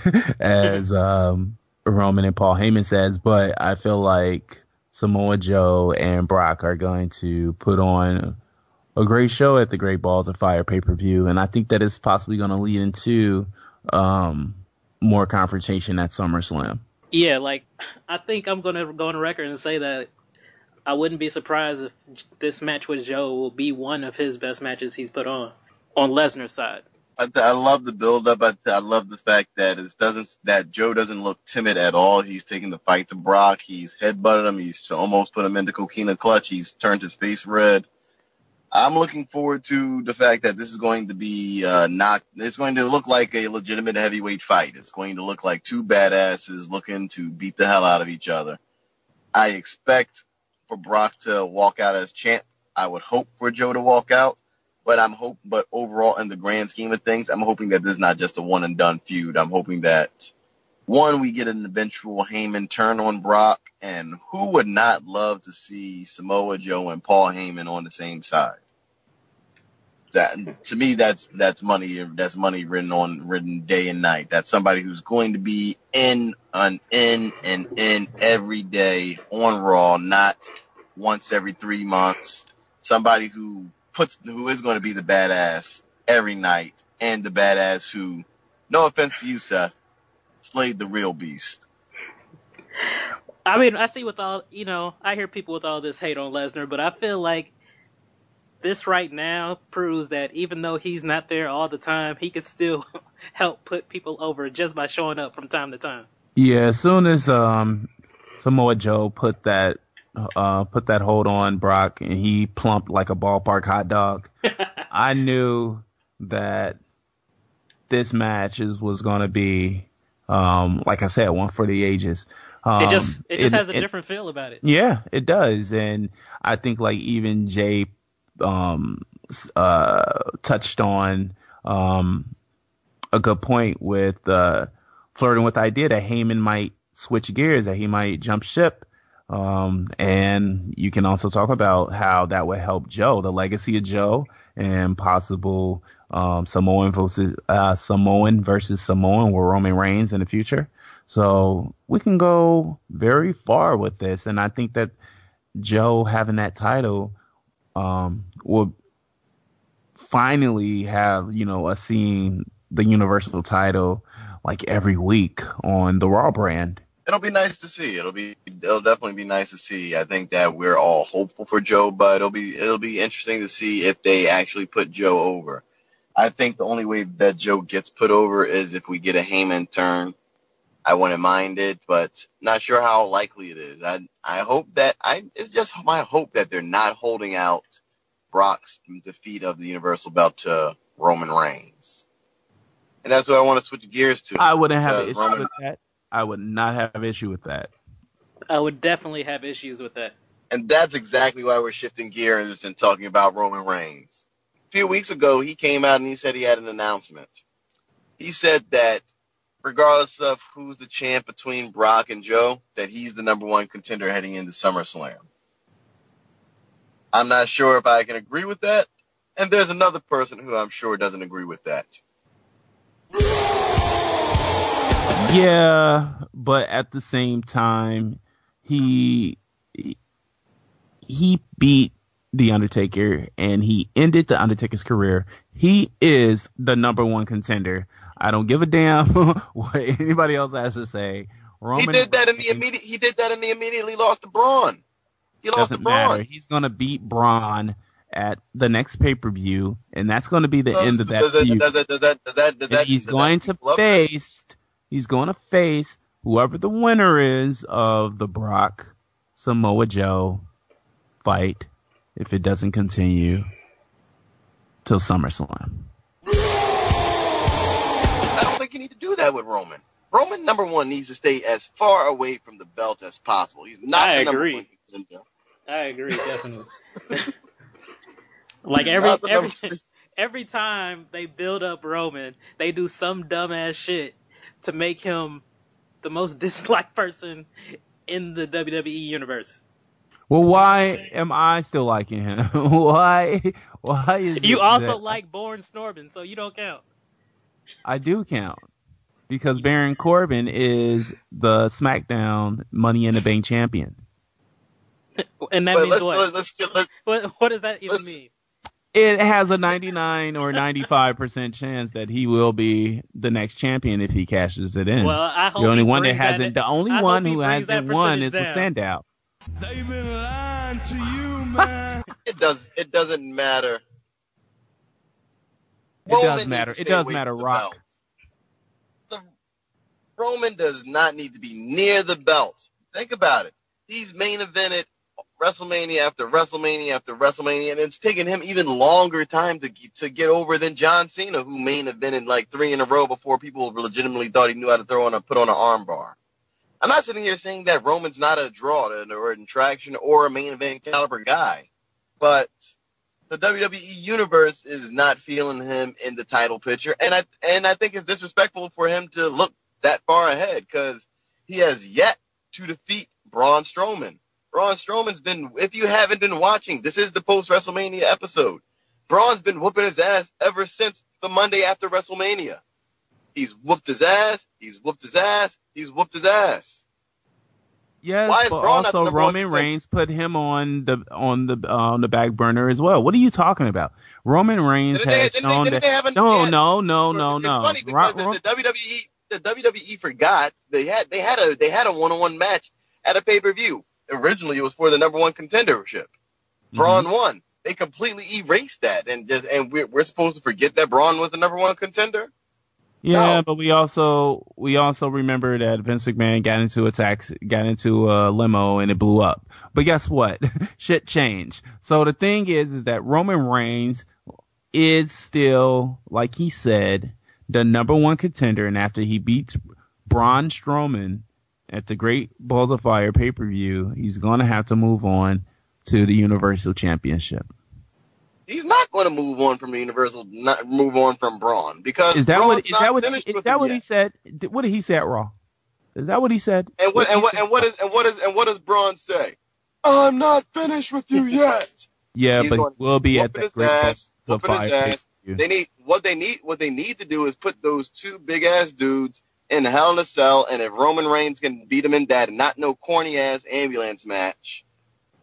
as um, Roman and Paul Heyman says, but I feel like Samoa Joe and Brock are going to put on a great show at the Great Balls of Fire pay per view, and I think that it's possibly going to lead into um, more confrontation at SummerSlam. Yeah, like I think I'm going to go on record and say that I wouldn't be surprised if this match with Joe will be one of his best matches he's put on on Lesnar's side. I, I love the build up. I, I love the fact that it doesn't that Joe doesn't look timid at all. He's taking the fight to Brock. He's headbutted him. He's almost put him into coquina clutch. He's turned his face red. I'm looking forward to the fact that this is going to be uh, not. It's going to look like a legitimate heavyweight fight. It's going to look like two badasses looking to beat the hell out of each other. I expect for Brock to walk out as champ. I would hope for Joe to walk out. But I'm hope, but overall, in the grand scheme of things, I'm hoping that this is not just a one and done feud. I'm hoping that one, we get an eventual Heyman turn on Brock, and who would not love to see Samoa Joe and Paul Heyman on the same side? That to me, that's that's money. That's money written on written day and night. That's somebody who's going to be in an in and in every day on Raw, not once every three months. Somebody who puts who is going to be the badass every night, and the badass who, no offense to you, Seth, slayed the real beast. I mean, I see with all you know, I hear people with all this hate on Lesnar, but I feel like this right now proves that even though he's not there all the time, he could still help put people over just by showing up from time to time. Yeah, as soon as um Samoa Joe put that uh put that hold on Brock and he plumped like a ballpark hot dog, I knew that this match is was going to be um like I said one for the ages. Um, it just it just it- has a it- different feel about it. Yeah, it does, and I think like even Jay um, uh, touched on um, a good point with uh, flirting with the idea that Heyman might switch gears, that he might jump ship. Um, and you can also talk about how that would help Joe, the legacy of Joe, and possible um, Samoan versus uh, Samoan versus Samoan with Roman Reigns in the future. So we can go very far with this, and I think that Joe having that title um, will finally have you know us seeing the Universal title like every week on the Raw brand. It'll be nice to see. It'll be it'll definitely be nice to see. I think that we're all hopeful for Joe, but it'll be it'll be interesting to see if they actually put Joe over. I think the only way that Joe gets put over is if we get a Heyman turn. I wouldn't mind it, but not sure how likely it is. I I hope that I it's just my hope that they're not holding out Brock's defeat of the Universal belt to Roman Reigns. And that's what I want to switch gears to. I wouldn't have an issue Roman- with that. I would not have issue with that. I would definitely have issues with that. And that's exactly why we're shifting gears and talking about Roman Reigns. A few weeks ago, he came out and he said he had an announcement. He said that regardless of who's the champ between Brock and Joe, that he's the number one contender heading into SummerSlam. I'm not sure if I can agree with that. And there's another person who I'm sure doesn't agree with that. Yeah, but at the same time, he he beat the Undertaker and he ended the Undertaker's career. He is the number one contender. I don't give a damn what anybody else has to say. Roman he did that in the immediate. He did that and he immediately lost to Braun. He lost doesn't Braun. matter. He's gonna beat Braun at the next pay per view, and that's gonna be the end of that does, feud. does, does that does that does and that he's does going to face he's going to face whoever the winner is of the Brock Samoa Joe fight if it doesn't continue till SummerSlam. I don't think you need to do that with Roman. Roman number one needs to stay as far away from the belt as possible. He's not I the number agree. one contender. I agree, definitely. like He's every every every time they build up Roman, they do some dumbass shit to make him the most disliked person in the WWE universe. Well, why am I still liking him? why? Why is You also that like Born Snorbin, so you don't count. I do count because Baron Corbin is the SmackDown Money in the Bank champion. And that But means let's, what? let's let's let's, what? What does that even mean? It has a 99 or 95 percent chance that he will be the next champion if he cashes it in. Well, I hope the only one that brings that- hasn't, the only I one who hasn't won is percentage with down. Sandow. They've been lying to you, man. it does it doesn't matter. It does Roman needs matter. It does matter, from the Rock. The Roman does not need to be near the belt. Think about it. He's main evented WrestleMania after WrestleMania after WrestleMania, and it's taken him even longer time to to get over than John Cena, who main evented like three in a row before people legitimately thought he knew how to throw on a put on an armbar. I'm not sitting here saying that Roman's not a draw or an attraction or a main event caliber guy, but the WWE universe is not feeling him in the title picture, and I and I think it's disrespectful for him to look that far ahead because he has yet to defeat Braun Strowman. Braun Strowman's been, if you haven't been watching, this is the post WrestleMania episode. Braun's been whooping his ass ever since the Monday after WrestleMania. He's whooped his ass. He's whooped his ass. He's whooped his ass. Yes, Why is but Braun also Roman? Reigns put him on the on the uh, on the back burner as well. What are you talking about? Roman Reigns Didn't has didn't they- shown didn't that. have a- no, no, no, no, it's no. funny Ro- because the, the WWE the WWE forgot they had they had a they had a one on one match at a pay per view. Originally, it was for the number one contendership. Braun Mm-hmm. won. They completely erased that and just and we're, we're supposed to forget that Braun was the number one contender. Yeah, No. but we also we also remember that Vince McMahon got into a tax got into a limo and it blew up. But guess what? Shit changed. So the thing is is that Roman Reigns is still like he said the number one contender and after he beats Braun Strowman at the Great Balls of Fire pay-per-view, he's going to have to move on to the Universal Championship. He's not going to move on from the Universal, not move on from Braun because Is that Braun's what is that what is that what yet. he said? What did he say at Raw? Is that what he said? And what did and what and what is and what is and what does Braun say? I'm not finished with you yet. Yeah, He's but we'll be at the Great ass, Balls of Fire They need what they need what they need to do is put those two big ass dudes in Hell in a Cell, and if Roman Reigns can beat him in that and not no corny ass ambulance match,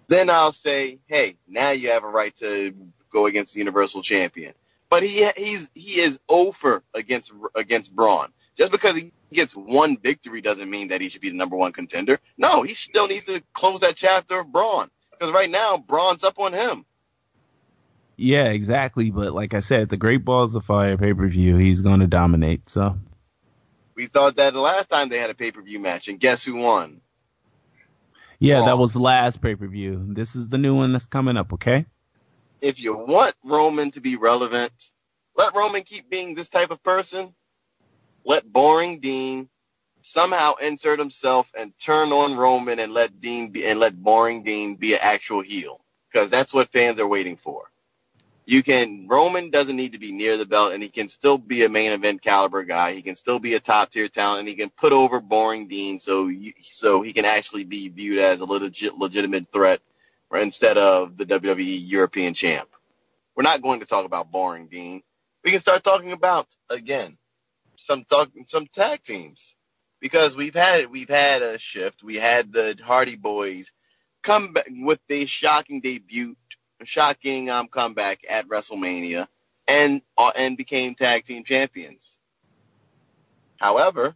then I'll say, hey, now you have a right to go against the Universal Champion. But he he's he is over against against Braun. Just because he gets one victory doesn't mean that he should be the number one contender. No, he still needs to close that chapter of Braun. Because right now, Braun's up on him. Yeah, exactly. But like I said, the Great Balls of Fire pay per view, he's going to dominate. So We thought that the last time they had a pay per view match, and guess who won? yeah, that was the last pay per view. This is the new one that's coming up. Okay. If you want Roman to be relevant, let Roman keep being this type of person. Let Boring Dean somehow insert himself and turn on Roman and let Dean be and let Boring Dean be an actual heel because that's what fans are waiting for. You can Roman doesn't need to be near the belt and he can still be a main event caliber guy. He can still be a top tier talent and he can put over Boring Dean so you, so he can actually be viewed as a legit legitimate threat instead of the WWE European champ. We're not going to talk about Boring Dean. We can start talking about again some talk some tag teams because we've had we've had a shift. We had the Hardy Boys come back with a shocking debut, shocking um, comeback at WrestleMania, and uh, and became tag team champions. However,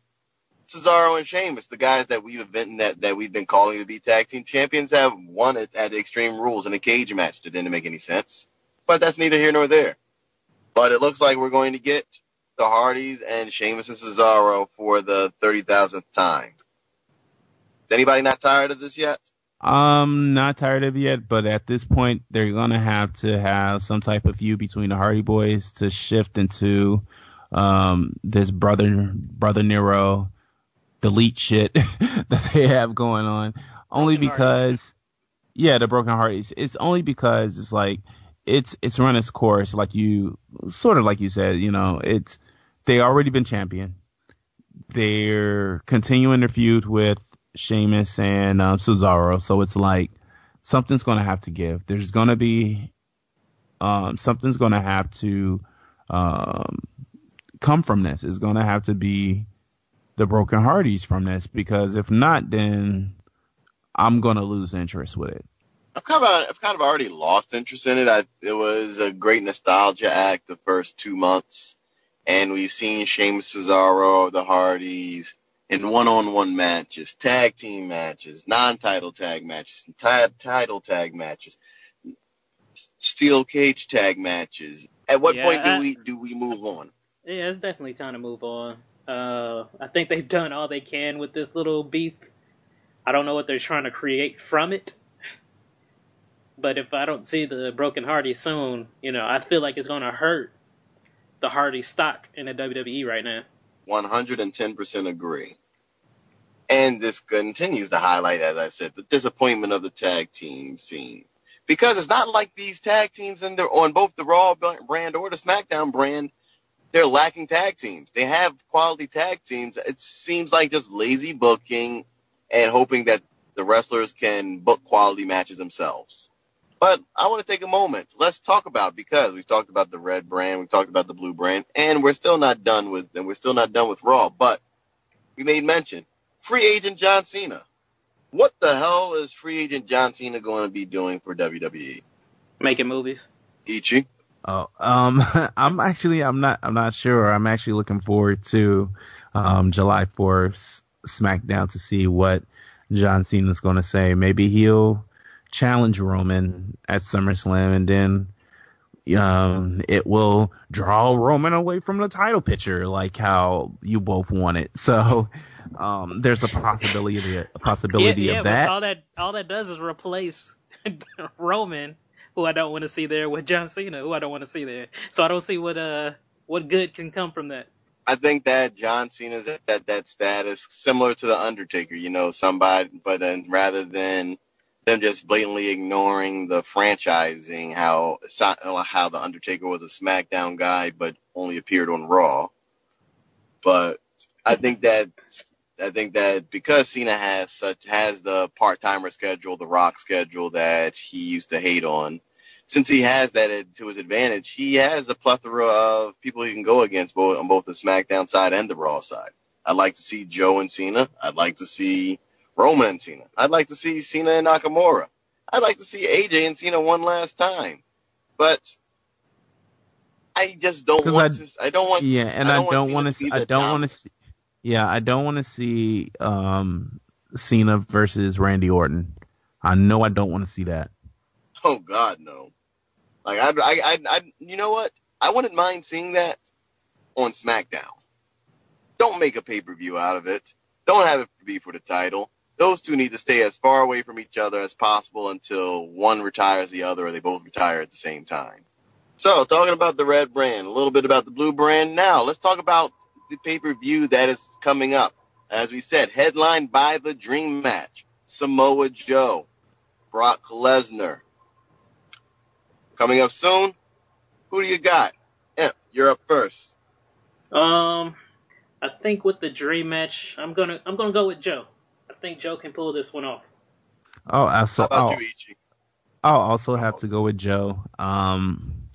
Cesaro and Sheamus, the guys that we've been that, that we've been calling to be tag team champions, have won it at Extreme Rules in a cage match that didn't make any sense. But that's neither here nor there. But it looks like we're going to get the Hardys and Sheamus and Cesaro for the thirty thousandth time. Is anybody not tired of this yet? I'm not tired of it yet, but at this point, they're gonna have to have some type of feud between the Hardy Boys to shift into um, this brother brother Nero delete shit that they have going on. Only Broken because, yeah, the broken Hardys. It's only because it's like it's it's run its course, like you sort of like you said. You know, it's they already been champion. They're continuing their feud with Sheamus and um, Cesaro, so it's like something's gonna have to give. There's gonna be um, something's gonna have to um, come from this. It's gonna have to be the broken Hardys from this because if not, then I'm gonna lose interest with it. I've kind of I've kind of already lost interest in it. I, it was a great nostalgia act the first two months, and we've seen Sheamus, Cesaro, the Hardys in one-on-one matches, tag team matches, non-title tag matches, ti- title tag matches, steel cage tag matches. At what Yeah, point do I- we do we move on? Yeah, it's definitely time to move on. Uh, I think they've done all they can with this little beef. I don't know what they're trying to create from it. But if I don't see the Broken Hardy soon, you know, I feel like it's going to hurt the Hardy stock in the WWE right now. 110% agree. And this continues to highlight, as I said, the disappointment of the tag team scene. because it's not like these tag teams in they're on both the Raw brand or the SmackDown brand. They're lacking tag teams. They have quality tag teams. It seems like just lazy booking and hoping that the wrestlers can book quality matches themselves. But I want to take a moment. Let's talk about because we've talked about the red brand, we've talked about the blue brand, and we're still not done with and we're still not done with Raw. But we made mention free agent John Cena. What the hell is free agent John Cena going to be doing for WWE? Making movies. Ichi. Oh, um, I'm actually I'm not I'm not sure. I'm actually looking forward to um, July 4th SmackDown to see what John Cena's going to say. Maybe he'll challenge Roman at SummerSlam, and then um, it will draw Roman away from the title picture, like how you both want it. So um, there's a possibility, a possibility yeah, yeah, of that. All that all that does is replace Roman, who I don't want to see there, with John Cena, who I don't want to see there. So I don't see what uh what good can come from that. I think that John Cena's at that that status, similar to the Undertaker. You know, somebody, but then rather than them just blatantly ignoring the franchising, how how the Undertaker was a SmackDown guy but only appeared on Raw. But I think that I think that because Cena has such has the part timer schedule, the Rock schedule that he used to hate on, since he has that to his advantage, he has a plethora of people he can go against both on both the SmackDown side and the Raw side. I'd like to see Joe and Cena. I'd like to see Roman and Cena. I'd like to see Cena and Nakamura. I'd like to see AJ and Cena one last time. But I just don't want I, to. I don't want. Yeah, and I don't, want to. I don't want to see. Yeah, I don't want to see um, Cena versus Randy Orton. I know I don't want to see that. Oh God, no. Like I, I, I, I, you know what? I wouldn't mind seeing that on SmackDown. Don't make a pay per view out of it. Don't have it be for the title those two need to stay as far away from each other as possible until one retires the other or they both retire at the same time. So, talking about the red brand, a little bit about the blue brand. Now, let's talk about the pay per view that is coming up. As we said, headlined by the Dream Match Samoa Joe, Brock Lesnar. Coming up soon. Who do you got? Yeah, you're up first. Um, I think with the Dream Match, I'm gonna I'm gonna go with Joe think Joe can pull this one off. Oh, also, I'll, I'll also have to go with Joe. Um,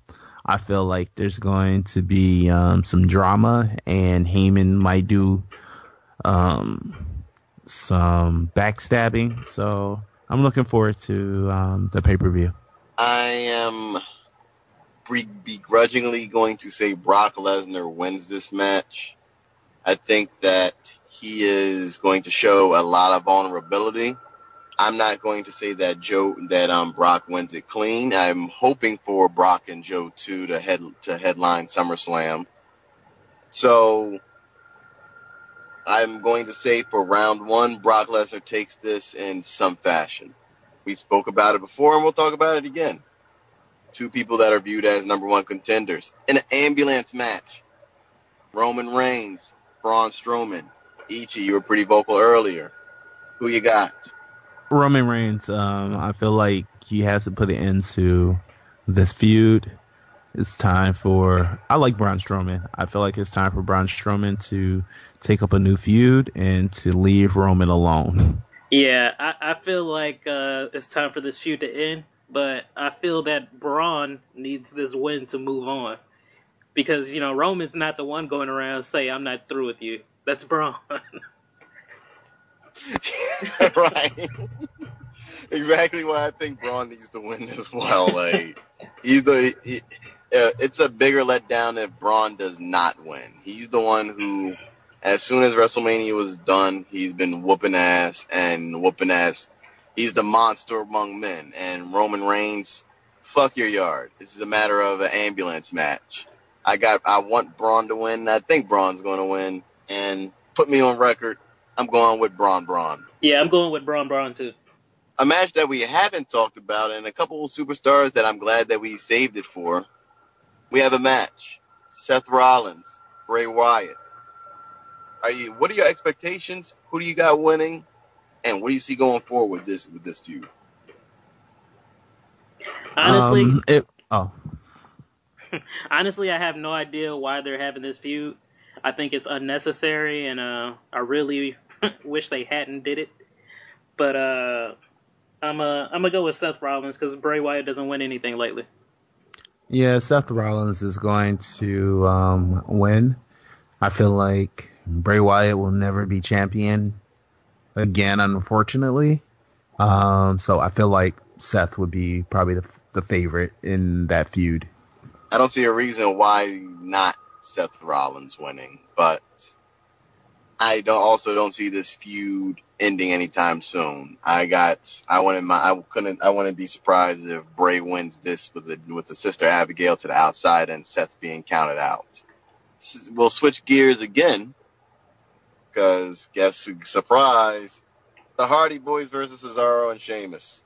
I feel like there's going to be um, some drama, and Heyman might do um, some backstabbing. So I'm looking forward to um, the pay per view. I am begrudgingly going to say Brock Lesnar wins this match. I think that he is going to show a lot of vulnerability. I'm not going to say that Joe that um Brock wins it clean. I'm hoping for Brock and Joe too to head to headline SummerSlam. So I'm going to say for round one, Brock Lesnar takes this in some fashion. We spoke about it before and we'll talk about it again. Two people that are viewed as number one contenders in an ambulance match. Roman Reigns, Braun Strowman, Ichi, you were pretty vocal earlier. Who you got? Roman Reigns. Um, I feel like he has to put an end to this feud. It's time for. I like Braun Strowman. I feel like it's time for Braun Strowman to take up a new feud and to leave Roman alone. Yeah, I, I feel like uh, it's time for this feud to end, but I feel that Braun needs this win to move on because you know Roman's not the one going around say I'm not through with you. That's Braun. right. exactly why I think Braun needs to win as well. Like he's the he, uh, it's a bigger letdown if Braun does not win. He's the one who, as soon as WrestleMania was done, he's been whooping ass and whooping ass. He's the monster among men. And Roman Reigns, fuck your yard. This is a matter of an ambulance match. I got I want Braun to win. I think Braun's going to win and put me on record. I'm going with Braun Braun. Yeah, I'm going with Braun Braun too. A match that we haven't talked about, and a couple of superstars that I'm glad that we saved it for. We have a match: Seth Rollins, Bray Wyatt. Are you? What are your expectations? Who do you got winning? And what do you see going forward with this with this feud? Honestly, Um, it, oh, honestly, I have no idea why they're having this feud. I think it's unnecessary, and uh, I really wish they hadn't did it. But uh, I'm uh, I'm gonna go with Seth Rollins because Bray Wyatt doesn't win anything lately. yeah, Seth Rollins is going to um, win. I feel like Bray Wyatt will never be champion again, unfortunately. Um, so I feel like Seth would be probably the, the favorite in that feud. I don't see a reason why not Seth Rollins winning, but I don't also don't see this feud ending anytime soon. I got I wanted my I couldn't I wouldn't be surprised if Bray wins this with the with the sister Abigail to the outside and Seth being counted out. We'll switch gears again because guess surprise the Hardy Boys versus Cesaro and Sheamus.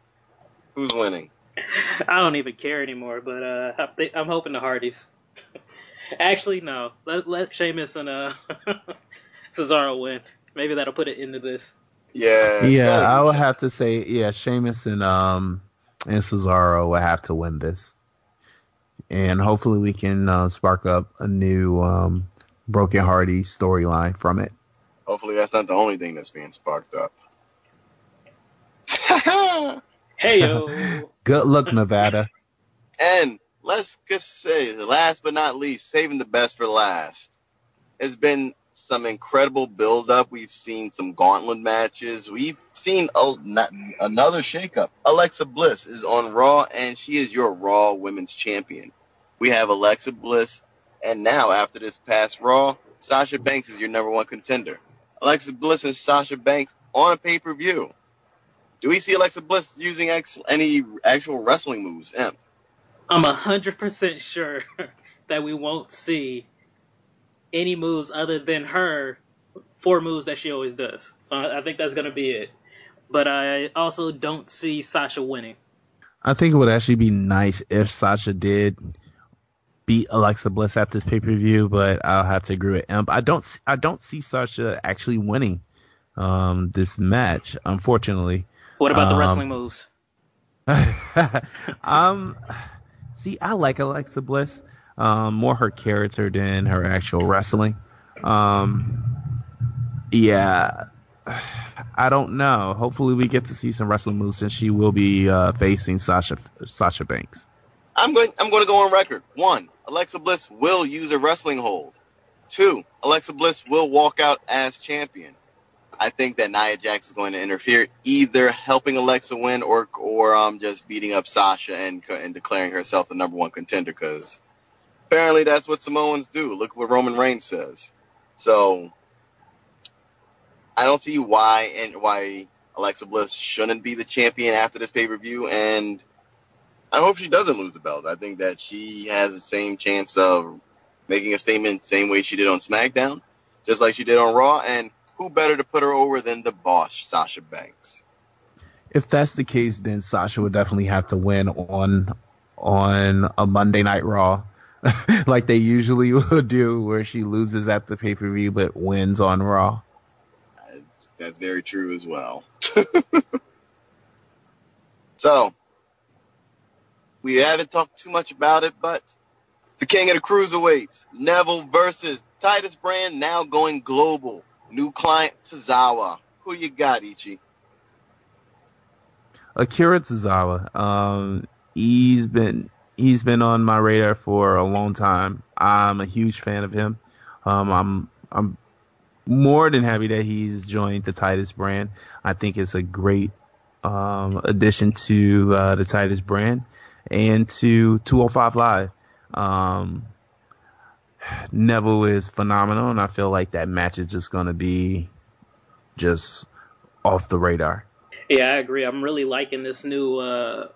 Who's winning? I don't even care anymore. But uh, I'm, hoping the Hardys. Actually, no. Let let Sheamus and uh, Cesaro win. Maybe that'll put it into this. Yeah, Yeah, I be would have to say, yeah, Sheamus and um and Cesaro will have to win this, and hopefully we can uh, spark up a new um Broken Hardy storyline from it. Hopefully that's not the only thing that's being sparked up. Hey yo. Good luck, Nevada. and let's just say, last but not least, saving the best for last. It's been some incredible build up. We've seen some gauntlet matches. We've seen a, not, another shakeup. Alexa Bliss is on Raw, and she is your Raw Women's Champion. We have Alexa Bliss, and now after this past Raw, Sasha Banks is your number one contender. Alexa Bliss and Sasha Banks on a pay per view. Do we see Alexa Bliss using ex- any actual wrestling moves? I'm a hundred percent sure that we won't see any moves other than her four moves that she always does. So I I think that's gonna be it. But I also don't see Sasha winning. I think it would actually be nice if Sasha did beat Alexa Bliss at this pay per view, but I'll have to agree with Imp. I don't I don't see Sasha actually winning um this match, unfortunately. What about the Um, wrestling moves? um, see, I like Alexa Bliss. Um, more her character than her actual wrestling. Um, yeah, I don't know. Hopefully, we get to see some wrestling moves since she will be uh, facing Sasha Sasha Banks. I'm going. I'm going to go on record. One, Alexa Bliss will use a wrestling hold. Two, Alexa Bliss will walk out as champion. I think that Nia Jax is going to interfere, either helping Alexa win or or um just beating up Sasha and and declaring herself the number one contender. Because apparently that's what Samoans do. Look what Roman Reigns says. So I don't see why and why Alexa Bliss shouldn't be the champion after this pay per view and. I hope she doesn't lose the belt. I think that she has the same chance of making a statement, same way she did on SmackDown, just like she did on Raw. And who better to put her over than the boss, Sasha Banks? If that's the case, then Sasha would definitely have to win on on a Monday Night Raw, like they usually would do, where she loses at the pay per view but wins on Raw. That's, that's very true as well. so, we haven't talked too much about it, but the king of the cruiserweights, Neville versus Titus Brand, now going global. New client, Tozawa. Who you got, Ichi? Akira Tozawa. Um, he's been he's been on my radar for a long time. I'm a huge fan of him. Um, I'm I'm more than happy that he's joined the Titus brand. I think it's a great um, addition to uh, the Titus brand and to 205 Live. Um, Neville is phenomenal, and I feel like that match is just going to be just off the radar. Yeah, I agree. I'm really liking this new uh,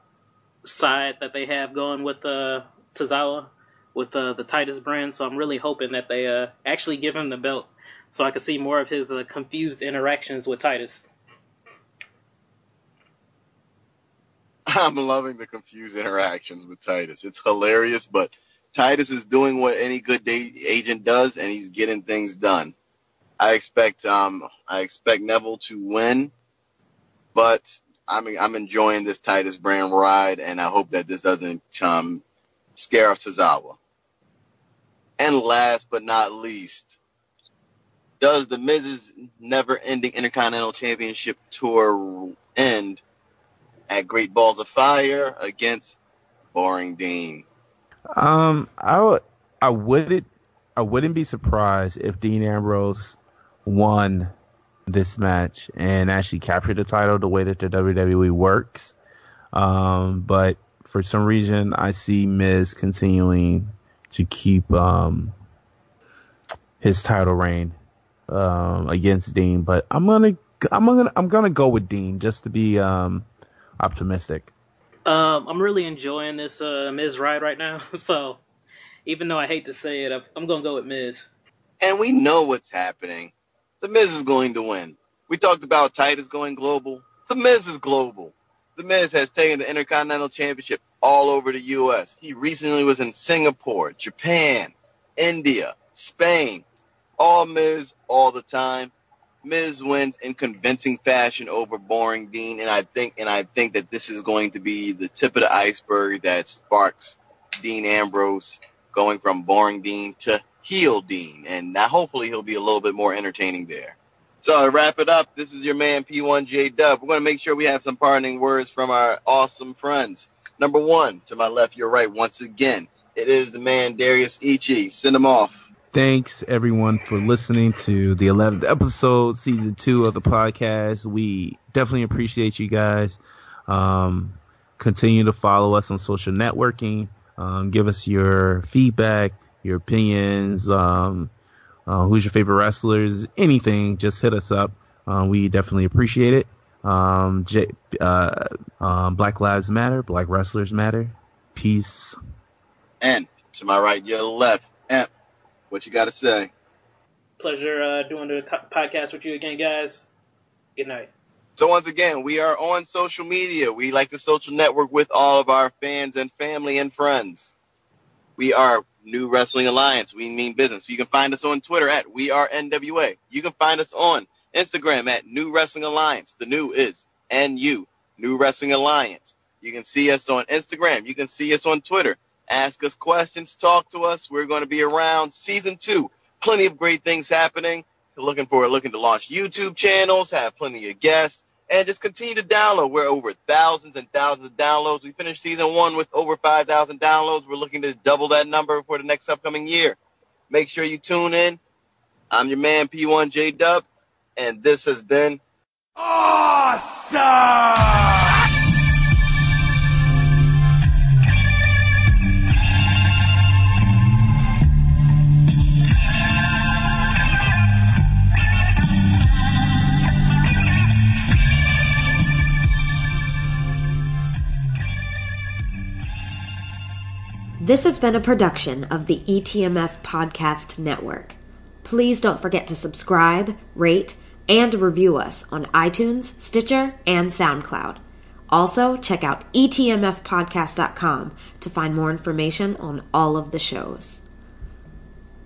side that they have going with uh, Tozawa, with uh, the Titus brand. So I'm really hoping that they uh, actually give him the belt so I can see more of his uh, confused interactions with Titus. I'm loving the confused interactions with Titus. It's hilarious, but Titus is doing what any good day agent does, and he's getting things done. I expect um I expect Neville to win, but I'm I'm enjoying this Titus brand ride, and I hope that this doesn't um, scare off Tozawa. And last but not least, does the Miz's never-ending Intercontinental Championship tour end at Great Balls of Fire against Boring Dean? Um, I would, I wouldn't, I wouldn't be surprised if Dean Ambrose won this match and actually captured the title the way that the WWE works. Um, but for some reason, I see Miz continuing to keep um his title reign um against Dean. But I'm gonna, I'm gonna, I'm gonna go with Dean just to be um optimistic. Um, I'm really enjoying this uh, Miz ride right now. So even though I hate to say it, I'm gonna go with Miz. And we know what's happening. The Miz is going to win. We talked about Titus going global. The Miz is global. The Miz has taken the Intercontinental Championship all over the U.S. He recently was in Singapore, Japan, India, Spain. All Miz all the time. Miz wins in convincing fashion over Boring Dean, and I think and I think that this is going to be the tip of the iceberg that sparks Dean Ambrose going from Boring Dean to heel Dean, and now hopefully he'll be a little bit more entertaining there. So to wrap it up, this is your man P1J Dub. We're going to make sure we have some parting words from our awesome friends. Number one, to my left, your right, once again, it is the man Darius Ichi. Send him off. Thanks everyone for listening to the 11th episode, season two of the podcast. We definitely appreciate you guys. Um, continue to follow us on social networking. Um, give us your feedback, your opinions. Um, uh, who's your favorite wrestlers? Anything, just hit us up. Uh, we definitely appreciate it. Um, J- uh, um, Black Lives Matter. Black Wrestlers Matter. Peace. And to my right, your left. What you got to say? Pleasure uh, doing the podcast with you again, guys. Good night. So once again, we are on social media. We like to social network with all of our fans and family and friends. We are New Wrestling Alliance. We mean business. You can find us on Twitter at We Are NWA. You can find us on Instagram at New Wrestling Alliance. The new is NU, New Wrestling Alliance. You can see us on Instagram. You can see us on Twitter. Ask us questions, talk to us. We're going to be around season two. Plenty of great things happening. Looking for looking to launch YouTube channels, have plenty of guests, and just continue to download. We're over thousands and thousands of downloads. We finished season one with over 5,000 downloads. We're looking to double that number for the next upcoming year. Make sure you tune in. I'm your man P1J Dub, and this has been Awesome! This has been a production of the ETMF Podcast Network. Please don't forget to subscribe, rate, and review us on iTunes, Stitcher, and SoundCloud. Also, check out etmfpodcast.com to find more information on all of the shows.